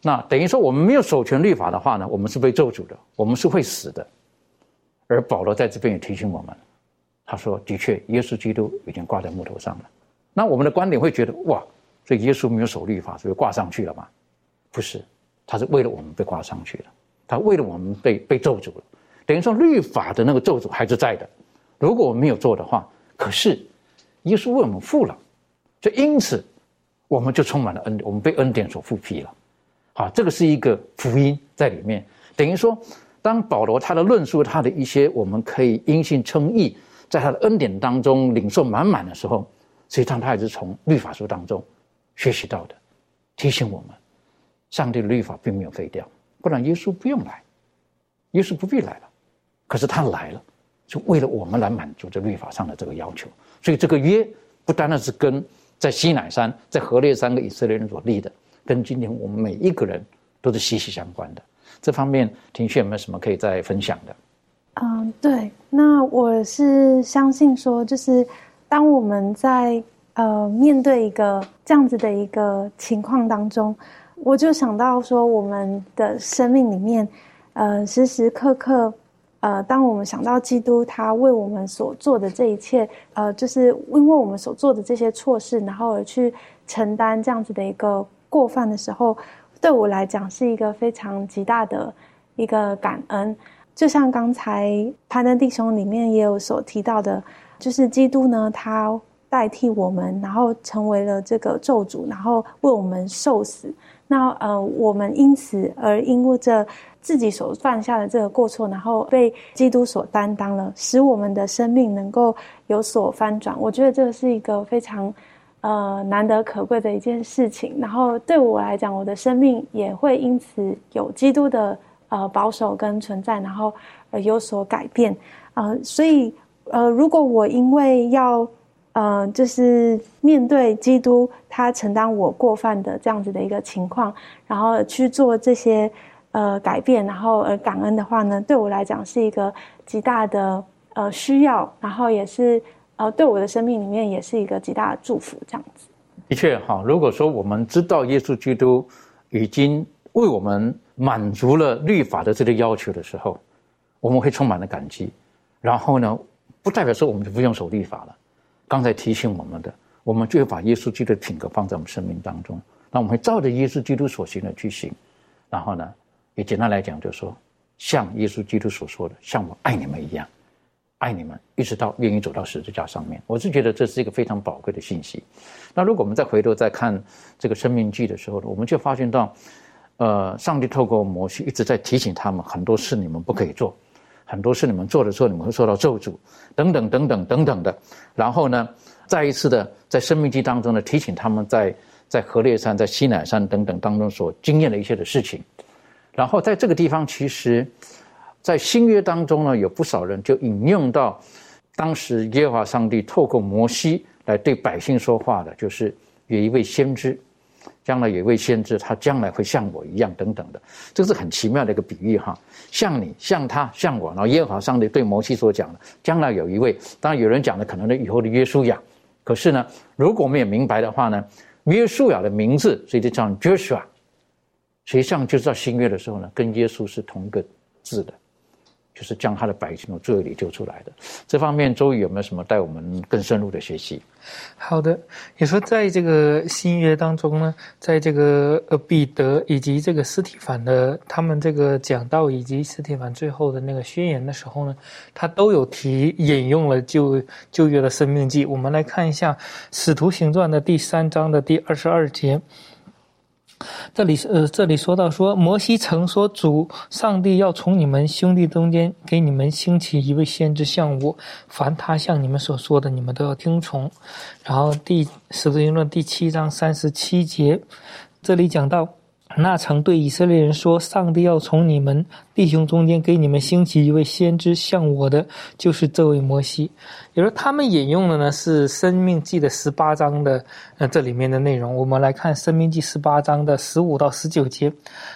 那等于说，我们没有守全律法的话呢，我们是被咒诅的，我们是会死的。而保罗在这边也提醒我们，他说：“的确，耶稣基督已经挂在木头上了。”那我们的观点会觉得，哇，所以耶稣没有守律法，所以挂上去了吗？不是，他是为了我们被挂上去了，他为了我们被被咒诅了。等于说，律法的那个咒诅还是在的。如果我们没有做的话，可是耶稣为我们付了，就因此我们就充满了恩，我们被恩典所复辟了。好，这个是一个福音在里面，等于说，当保罗他的论述他的一些我们可以因信称义，在他的恩典当中领受满满的时候，实际上他也是从律法书当中学习到的，提醒我们，上帝的律法并没有废掉，不然耶稣不用来，耶稣不必来了，可是他来了，就为了我们来满足这律法上的这个要求，所以这个约不单单是跟在西乃山、在河烈山跟以色列人所立的。跟今天我们每一个人都是息息相关的。这方面，庭旭有没有什么可以再分享的？嗯，对。那我是相信说，就是当我们在呃面对一个这样子的一个情况当中，我就想到说，我们的生命里面，呃，时时刻刻，呃，当我们想到基督他为我们所做的这一切，呃，就是因为我们所做的这些错事，然后而去承担这样子的一个。过犯的时候，对我来讲是一个非常极大的一个感恩。就像刚才攀登弟兄里面也有所提到的，就是基督呢，他代替我们，然后成为了这个咒主，然后为我们受死。那呃，我们因此而因为这自己所犯下的这个过错，然后被基督所担当了，使我们的生命能够有所翻转。我觉得这是一个非常。呃，难得可贵的一件事情。然后对我来讲，我的生命也会因此有基督的呃保守跟存在，然后呃有所改变呃，所以呃，如果我因为要呃就是面对基督他承担我过犯的这样子的一个情况，然后去做这些呃改变，然后呃感恩的话呢，对我来讲是一个极大的呃需要，然后也是呃对我的生命里面也是一个极大的祝福，这样子。的确哈，如果说我们知道耶稣基督已经为我们满足了律法的这个要求的时候，我们会充满了感激。然后呢，不代表说我们就不用守律法了。刚才提醒我们的，我们就会把耶稣基督的品格放在我们生命当中。那我们会照着耶稣基督所行的去行。然后呢，也简单来讲，就是说，像耶稣基督所说的，像我爱你们一样。爱你们，一直到愿意走到十字架上面，我是觉得这是一个非常宝贵的信息。那如果我们再回头再看这个生命记的时候呢，我们就发现到，呃，上帝透过摩西一直在提醒他们，很多事你们不可以做，很多事你们做的时候你们会受到咒诅，等等等等等等的。然后呢，再一次的在生命记当中呢，提醒他们在在河烈山、在西乃山等等当中所经验的一些的事情。然后在这个地方，其实。在新约当中呢，有不少人就引用到，当时耶和华上帝透过摩西来对百姓说话的，就是有一位先知，将来有一位先知，他将来会像我一样等等的，这是很奇妙的一个比喻哈，像你，像他，像我。然后耶和华上帝对摩西所讲的，将来有一位，当然有人讲的可能呢以后的约书亚，可是呢，如果我们也明白的话呢，约书亚的名字所以就叫 Joshua，实际上就是到新约的时候呢，跟耶稣是同一个字的。就是将他的百姓从罪恶里救出来的。这方面，周瑜有没有什么带我们更深入的学习？好的，你说在这个新约当中呢，在这个呃彼得以及这个斯提凡的他们这个讲道以及斯提凡最后的那个宣言的时候呢，他都有提引用了旧旧约的生命记。我们来看一下《使徒行传》的第三章的第二十二节。这里是呃，这里说到说，摩西曾说，主上帝要从你们兄弟中间给你们兴起一位先知像我，凡他向你们所说的，你们都要听从。然后第十字经论第七章三十七节，这里讲到。那曾对以色列人说：“上帝要从你们弟兄中间给你们兴起一位先知，像我的，就是这位摩西。”也就是他们引用的呢是《生命记》的十八章的呃这里面的内容。我们来看《生命记》十八章的十五到十九节，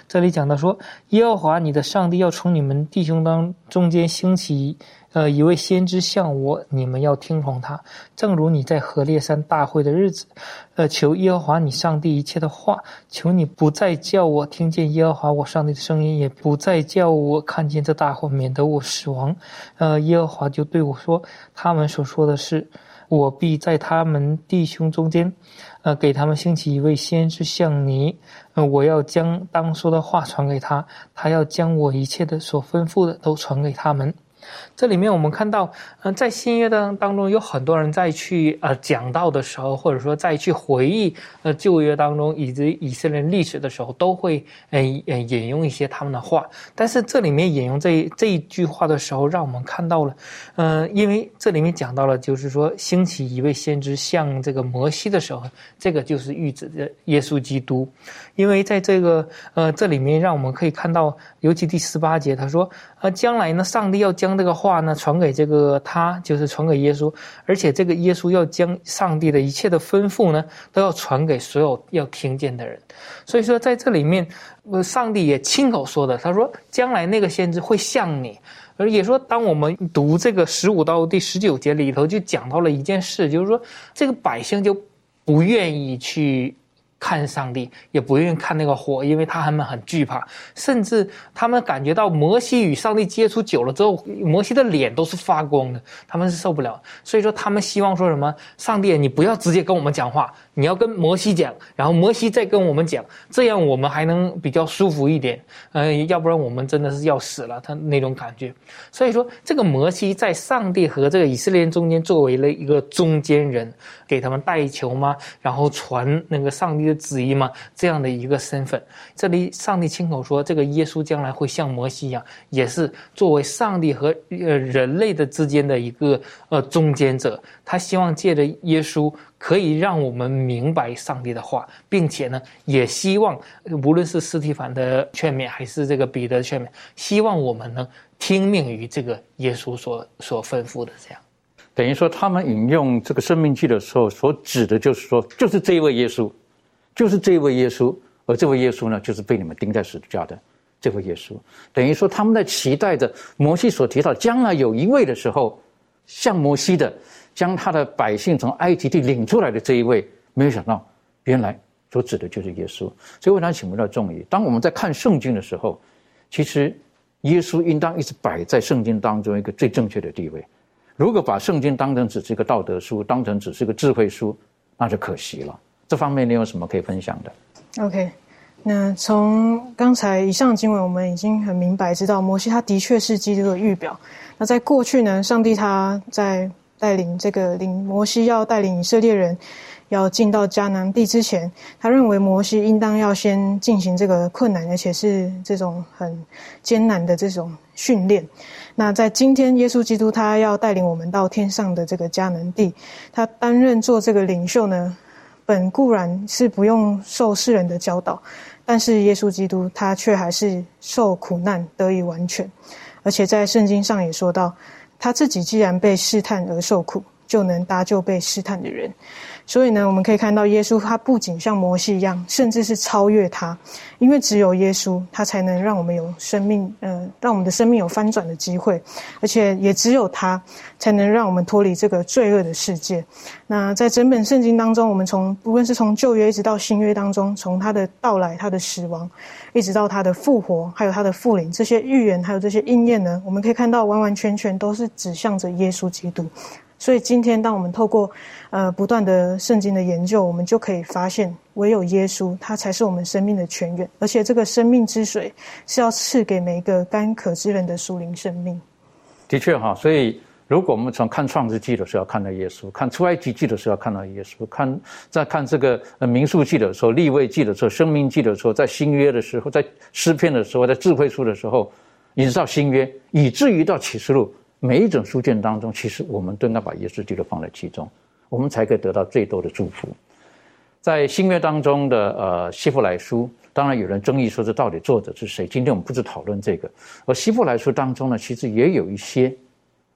这里讲到说：“耶和华你的上帝要从你们弟兄当中间兴起。”呃，一位先知像我，你们要听从他，正如你在河烈山大会的日子，呃，求耶和华你上帝一切的话，求你不再叫我听见耶和华我上帝的声音，也不再叫我看见这大火，免得我死亡。呃，耶和华就对我说，他们所说的是，我必在他们弟兄中间，呃，给他们兴起一位先知像你，呃，我要将当说的话传给他，他要将我一切的所吩咐的都传给他们。这里面我们看到，嗯，在新约当当中，有很多人在去呃讲到的时候，或者说在去回忆呃旧约当中以及以色列历史的时候，都会呃呃引用一些他们的话。但是这里面引用这这一句话的时候，让我们看到了，嗯，因为这里面讲到了，就是说兴起一位先知像这个摩西的时候，这个就是预指的耶稣基督。因为在这个呃这里面，让我们可以看到，尤其第十八节，他说，呃，将来呢，上帝要将这个话呢传给这个他，就是传给耶稣，而且这个耶稣要将上帝的一切的吩咐呢，都要传给所有要听见的人。所以说，在这里面，呃，上帝也亲口说的，他说，将来那个先知会像你，而也说，当我们读这个十五到第十九节里头，就讲到了一件事，就是说，这个百姓就不愿意去。看上帝也不愿意看那个火，因为他们很惧怕，甚至他们感觉到摩西与上帝接触久了之后，摩西的脸都是发光的，他们是受不了。所以说，他们希望说什么？上帝，你不要直接跟我们讲话，你要跟摩西讲，然后摩西再跟我们讲，这样我们还能比较舒服一点。嗯，要不然我们真的是要死了，他那种感觉。所以说，这个摩西在上帝和这个以色列人中间作为了一个中间人，给他们带球嘛，然后传那个上帝。的旨意吗？这样的一个身份。这里上帝亲口说，这个耶稣将来会像摩西一样，也是作为上帝和呃人类的之间的一个呃中间者。他希望借着耶稣，可以让我们明白上帝的话，并且呢，也希望无论是斯蒂凡的劝勉，还是这个彼得的劝勉，希望我们呢听命于这个耶稣所所吩咐的这样。等于说，他们引用这个生命记的时候，所指的就是说，就是这一位耶稣，就是这位耶稣，而这位耶稣呢，就是被你们钉在十字架的这位耶稣。等于说，他们在期待着摩西所提到将来有一位的时候，像摩西的，将他的百姓从埃及地领出来的这一位，没有想到，原来所指的就是耶稣。所以，我想请问到众议，当我们在看圣经的时候，其实耶稣应当一直摆在圣经当中一个最正确的地位。如果把圣经当成只是一个道德书，当成只是一个智慧书，那就可惜了。这方面你有什么可以分享的？OK，那从刚才以上经文，我们已经很明白知道，摩西他的确是基督的预表。那在过去呢，上帝他在带领这个领摩西要带领以色列人要进到迦南地之前，他认为摩西应当要先进行这个困难而且是这种很艰难的这种训练。那在今天，耶稣基督他要带领我们到天上的这个迦南地，他担任做这个领袖呢，本固然是不用受世人的教导，但是耶稣基督他却还是受苦难得以完全，而且在圣经上也说到，他自己既然被试探而受苦，就能搭救被试探的人。所以呢，我们可以看到耶稣，他不仅像摩西一样，甚至是超越他，因为只有耶稣，他才能让我们有生命，呃，让我们的生命有翻转的机会，而且也只有他，才能让我们脱离这个罪恶的世界。那在整本圣经当中，我们从无论是从旧约一直到新约当中，从他的到来、他的死亡，一直到他的复活，还有他的复临，这些预言还有这些应验呢，我们可以看到完完全全都是指向着耶稣基督。所以今天，当我们透过呃不断的圣经的研究，我们就可以发现，唯有耶稣，他才是我们生命的泉源，而且这个生命之水是要赐给每一个干渴之人的属灵生命。的确哈，所以如果我们从看创世纪的时候看到耶稣，看出埃及记的时候看到耶稣，看在看这个呃民数记的时候、立位记的时候、生命记的时候，在新约的时候，在诗篇的时候，在智慧书的时候，一直到新约，以至于到启示录。每一种书卷当中，其实我们都应该把耶稣基督放在其中，我们才可以得到最多的祝福。在新约当中的呃希伯来书，当然有人争议说这到底作者是谁？今天我们不是讨论这个。而希伯来书当中呢，其实也有一些，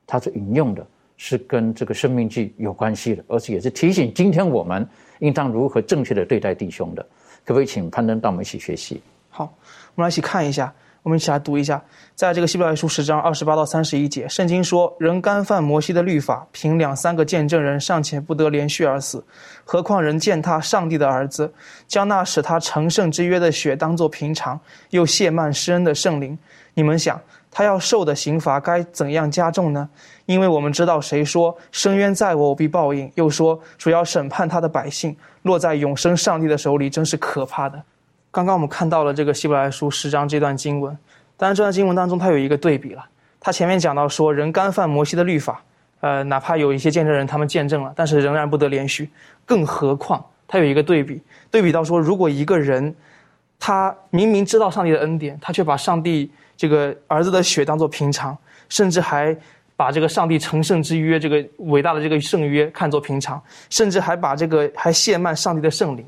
它是引用的，是跟这个生命记有关系的，而且也是提醒今天我们应当如何正确的对待弟兄的。可不可以请攀登到我们一起学习？好，我们来一起看一下。我们一起来读一下，在这个希伯来书十章二十八到三十一节，圣经说：“人干犯摩西的律法，凭两三个见证人尚且不得连续而死，何况人践踏上帝的儿子，将那使他成圣之约的血当作平常，又亵慢施恩的圣灵。你们想，他要受的刑罚该怎样加重呢？因为我们知道，谁说深渊在我，我必报应；又说主要审判他的百姓，落在永生上帝的手里，真是可怕的。”刚刚我们看到了这个希伯来书十章这段经文，当然这段经文当中它有一个对比了。他前面讲到说人干犯摩西的律法，呃，哪怕有一些见证人他们见证了，但是仍然不得连续。更何况他有一个对比，对比到说如果一个人他明明知道上帝的恩典，他却把上帝这个儿子的血当作平常，甚至还把这个上帝成圣之约这个伟大的这个圣约看作平常，甚至还把这个还亵慢上帝的圣灵。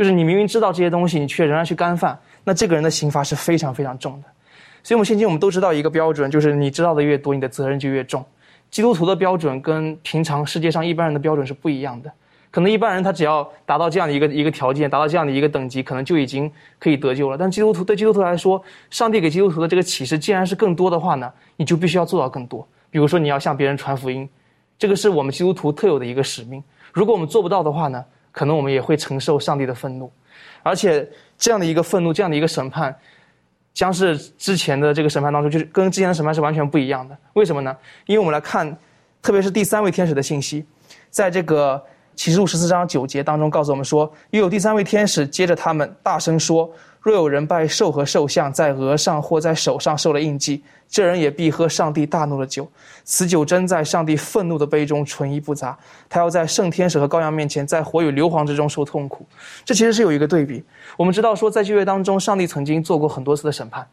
就是你明明知道这些东西，你却仍然去干犯，那这个人的刑罚是非常非常重的。所以，我们现今我们都知道一个标准，就是你知道的越多，你的责任就越重。基督徒的标准跟平常世界上一般人的标准是不一样的。可能一般人他只要达到这样的一个一个条件，达到这样的一个等级，可能就已经可以得救了。但基督徒对基督徒来说，上帝给基督徒的这个启示，既然是更多的话呢，你就必须要做到更多。比如说，你要向别人传福音，这个是我们基督徒特有的一个使命。如果我们做不到的话呢？可能我们也会承受上帝的愤怒，而且这样的一个愤怒，这样的一个审判，将是之前的这个审判当中，就是跟之前的审判是完全不一样的。为什么呢？因为我们来看，特别是第三位天使的信息，在这个启示录十四章九节当中告诉我们说，又有第三位天使接着他们大声说：“若有人拜兽和兽像，在额上或在手上受了印记，这人也必喝上帝大怒的酒。此酒真在上帝愤怒的杯中，纯一不杂。他要在圣天使和羔羊面前，在火与硫磺之中受痛苦。”这其实是有一个对比。我们知道说，在旧约当中，上帝曾经做过很多次的审判，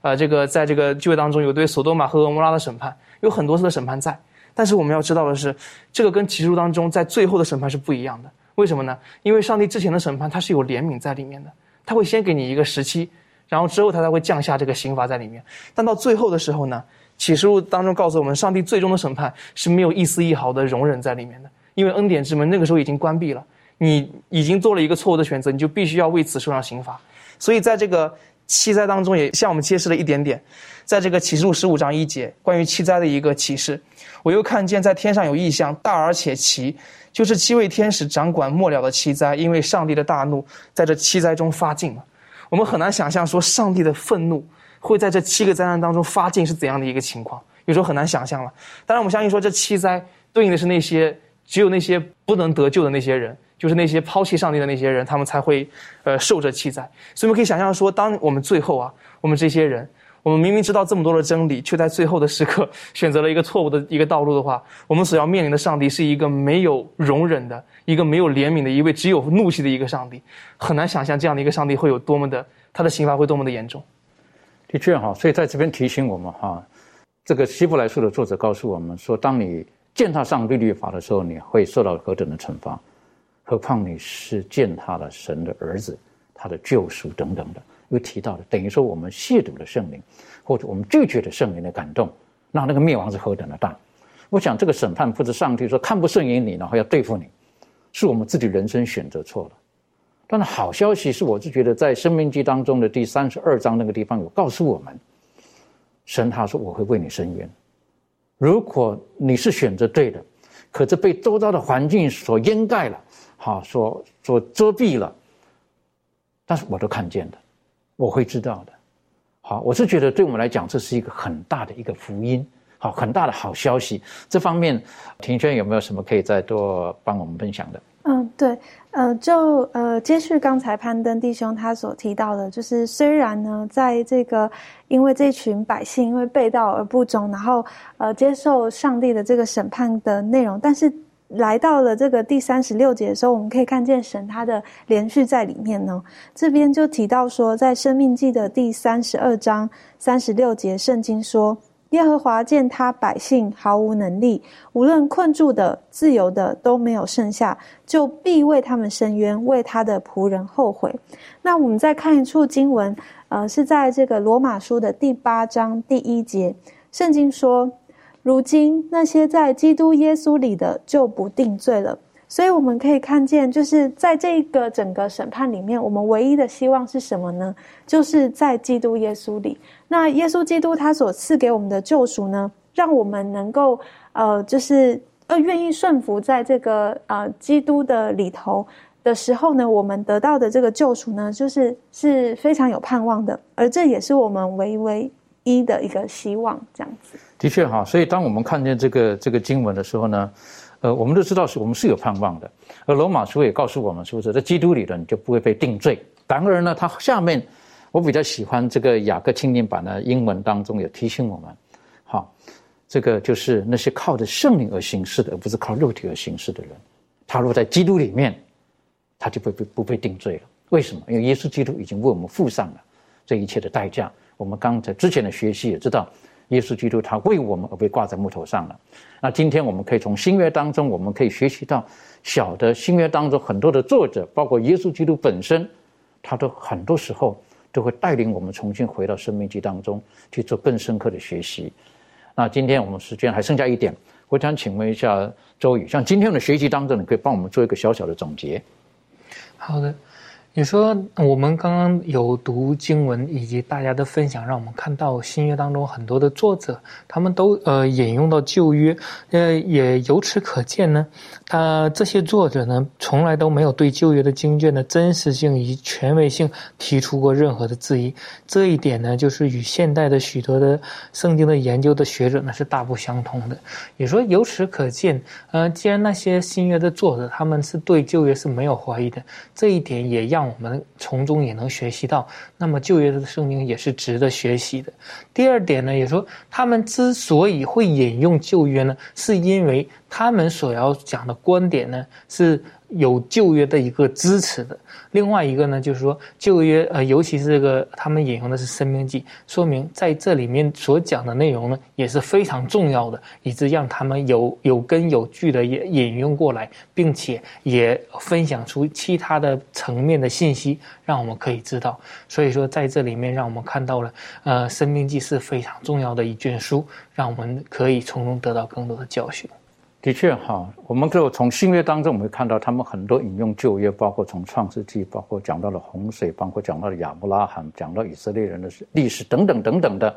啊，这个在这个旧约当中有对索多玛和俄摩拉的审判，有很多次的审判在。但是我们要知道的是，这个跟启示录当中在最后的审判是不一样的。为什么呢？因为上帝之前的审判它是有怜悯在里面的，他会先给你一个时期，然后之后他才会降下这个刑罚在里面。但到最后的时候呢，启示录当中告诉我们，上帝最终的审判是没有一丝一毫的容忍在里面的，因为恩典之门那个时候已经关闭了，你已经做了一个错误的选择，你就必须要为此受上刑罚。所以在这个七灾当中，也向我们揭示了一点点，在这个启示录十五章一节关于七灾的一个启示。我又看见在天上有异象，大而且奇，就是七位天使掌管末了的七灾，因为上帝的大怒在这七灾中发尽了。我们很难想象说上帝的愤怒会在这七个灾难当中发尽是怎样的一个情况，有时候很难想象了。当然，我们相信说这七灾对应的是那些只有那些不能得救的那些人，就是那些抛弃上帝的那些人，他们才会呃受这七灾。所以我们可以想象说，当我们最后啊，我们这些人。我们明明知道这么多的真理，却在最后的时刻 选择了一个错误的一个道路的话，我们所要面临的上帝是一个没有容忍的、一个没有怜悯的、一位只有怒气的一个上帝，很难想象这样的一个上帝会有多么的，他的刑罚会多么的严重。的确哈，所以在这边提醒我们哈，这个希伯来书的作者告诉我们说，当你践踏上帝律法的时候，你会受到何等的惩罚，何况你是践踏了神的儿子、他的救赎等等的。又提到了，等于说我们亵渎了圣灵，或者我们拒绝了圣灵的感动，那那个灭亡是何等的大！我想这个审判不是上帝说看不顺眼你，然后要对付你，是我们自己人生选择错了。但是好消息是，我是觉得在《生命记》当中的第三十二章那个地方有告诉我们，神他说我会为你伸冤。如果你是选择对的，可是被周遭的环境所掩盖了，好，所所遮蔽了，但是我都看见的。我会知道的，好，我是觉得对我们来讲，这是一个很大的一个福音，好，很大的好消息。这方面，庭轩有没有什么可以再多帮我们分享的？嗯，对，呃，就呃，接续刚才攀登弟兄他所提到的，就是虽然呢，在这个因为这群百姓因为背道而不忠，然后呃接受上帝的这个审判的内容，但是。来到了这个第三十六节的时候，我们可以看见神他的连续在里面呢。这边就提到说，在生命记的第三十二章三十六节，圣经说：“耶和华见他百姓毫无能力，无论困住的、自由的都没有剩下，就必为他们伸冤，为他的仆人后悔。”那我们再看一处经文，呃，是在这个罗马书的第八章第一节，圣经说。如今那些在基督耶稣里的就不定罪了，所以我们可以看见，就是在这个整个审判里面，我们唯一的希望是什么呢？就是在基督耶稣里。那耶稣基督他所赐给我们的救赎呢，让我们能够呃，就是呃愿意顺服在这个呃基督的里头的时候呢，我们得到的这个救赎呢，就是是非常有盼望的，而这也是我们唯唯一的一个希望，这样子。的确哈，所以当我们看见这个这个经文的时候呢，呃，我们都知道是我们是有盼望的。而罗马书也告诉我们，是不是在基督里的你就不会被定罪？然而呢，它下面我比较喜欢这个雅各青年版的英文当中也提醒我们，好，这个就是那些靠着圣灵而行事的，而不是靠肉体而行事的人，他若在基督里面，他就不不不被定罪了。为什么？因为耶稣基督已经为我们付上了这一切的代价。我们刚才之前的学习也知道。耶稣基督他为我们而被挂在木头上了。那今天我们可以从新约当中，我们可以学习到小的新约当中很多的作者，包括耶稣基督本身，他都很多时候都会带领我们重新回到生命记当中去做更深刻的学习。那今天我们时间还剩下一点，我想请问一下周宇，像今天的学习当中，你可以帮我们做一个小小的总结。好的，你说我们刚刚有读经文以及大家的分享，让我们看到新约当中很多的作者，他们都呃引用到旧约，呃也由此可见呢，他这些作者呢从来都没有对旧约的经卷的真实性以及权威性提出过任何的质疑。这一点呢，就是与现代的许多的圣经的研究的学者呢是大不相同的。也说由此可见，呃，既然那些新约的作者他们是对旧约是没有怀疑的，这一点也让。我们从中也能学习到，那么旧约的圣经也是值得学习的。第二点呢，也说他们之所以会引用旧约呢，是因为他们所要讲的观点呢是。有旧约的一个支持的，另外一个呢，就是说旧约，呃，尤其是这个他们引用的是《生命记》，说明在这里面所讲的内容呢也是非常重要的，以致让他们有有根有据的引引用过来，并且也分享出其他的层面的信息，让我们可以知道。所以说，在这里面让我们看到了，呃，《生命记》是非常重要的一卷书，让我们可以从中得到更多的教训。的确哈，我们就从新约当中，我们看到他们很多引用旧约，包括从创世纪，包括讲到了洪水，包括讲到了亚伯拉罕，讲到以色列人的历史等等等等的，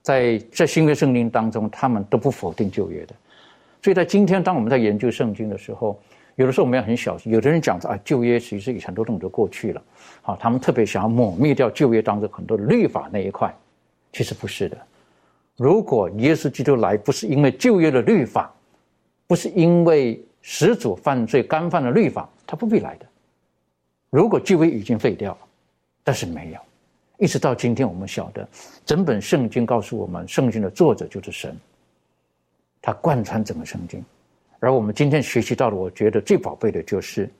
在在新约圣经当中，他们都不否定旧约的。所以在今天，当我们在研究圣经的时候，有的时候我们要很小心。有的人讲着啊，旧约其实以前都弄得过去了，好，他们特别想要抹灭掉旧约当中很多的律法那一块，其实不是的。如果耶稣基督来不是因为旧约的律法，不是因为始祖犯罪干犯了律法，他不必来的。如果旧约已经废掉了，但是没有，一直到今天，我们晓得整本圣经告诉我们，圣经的作者就是神，他贯穿整个圣经。而我们今天学习到的，我觉得最宝贝的就是，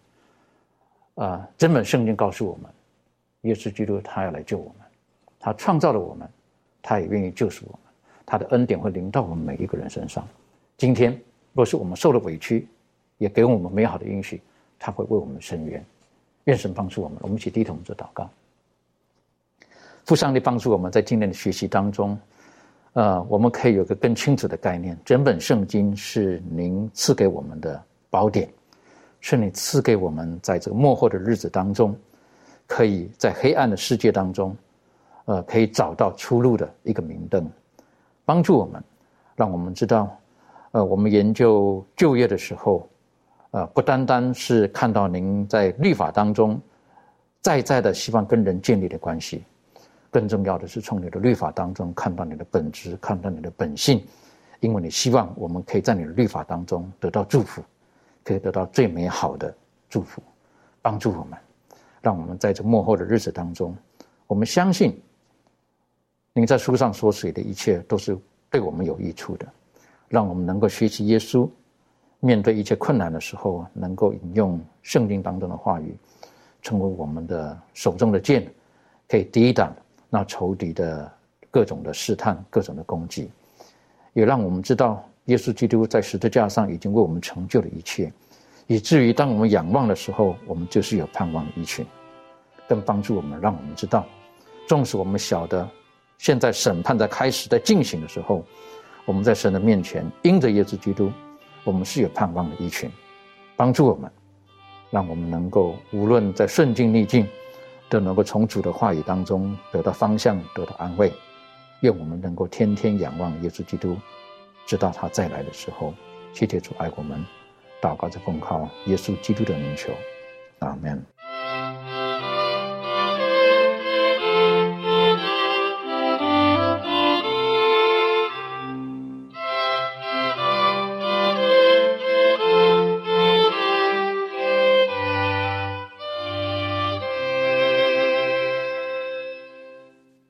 啊，整本圣经告诉我们，耶稣基督他要来救我们，他创造了我们，他也愿意救赎我们，他的恩典会临到我们每一个人身上。今天。若是我们受了委屈，也给我们美好的应许，他会为我们伸冤。愿神帮助我们，我们一起低头做祷告。父上帝帮助我们在今天的学习当中，呃，我们可以有个更清楚的概念：整本圣经是您赐给我们的宝典，是你赐给我们在这个末后的日子当中，可以在黑暗的世界当中，呃，可以找到出路的一个明灯，帮助我们，让我们知道。呃，我们研究就业的时候，呃，不单单是看到您在律法当中在在的希望跟人建立的关系，更重要的是从你的律法当中看到你的本质，看到你的本性，因为你希望我们可以在你的律法当中得到祝福，可以得到最美好的祝福，帮助我们，让我们在这幕后的日子当中，我们相信您在书上所写的一切都是对我们有益处的。让我们能够学习耶稣，面对一切困难的时候，能够引用圣经当中的话语，成为我们的手中的剑，可以抵挡那仇敌的各种的试探、各种的攻击，也让我们知道耶稣基督在十字架上已经为我们成就了一切，以至于当我们仰望的时候，我们就是有盼望的一群，更帮助我们，让我们知道，纵使我们晓得现在审判在开始、在进行的时候。我们在神的面前，因着耶稣基督，我们是有盼望的一群，帮助我们，让我们能够无论在顺境逆境，都能够从主的话语当中得到方向，得到安慰。愿我们能够天天仰望耶稣基督，直到他再来的时候。谢谢主爱我们，祷告着奉靠耶稣基督的名求，阿门。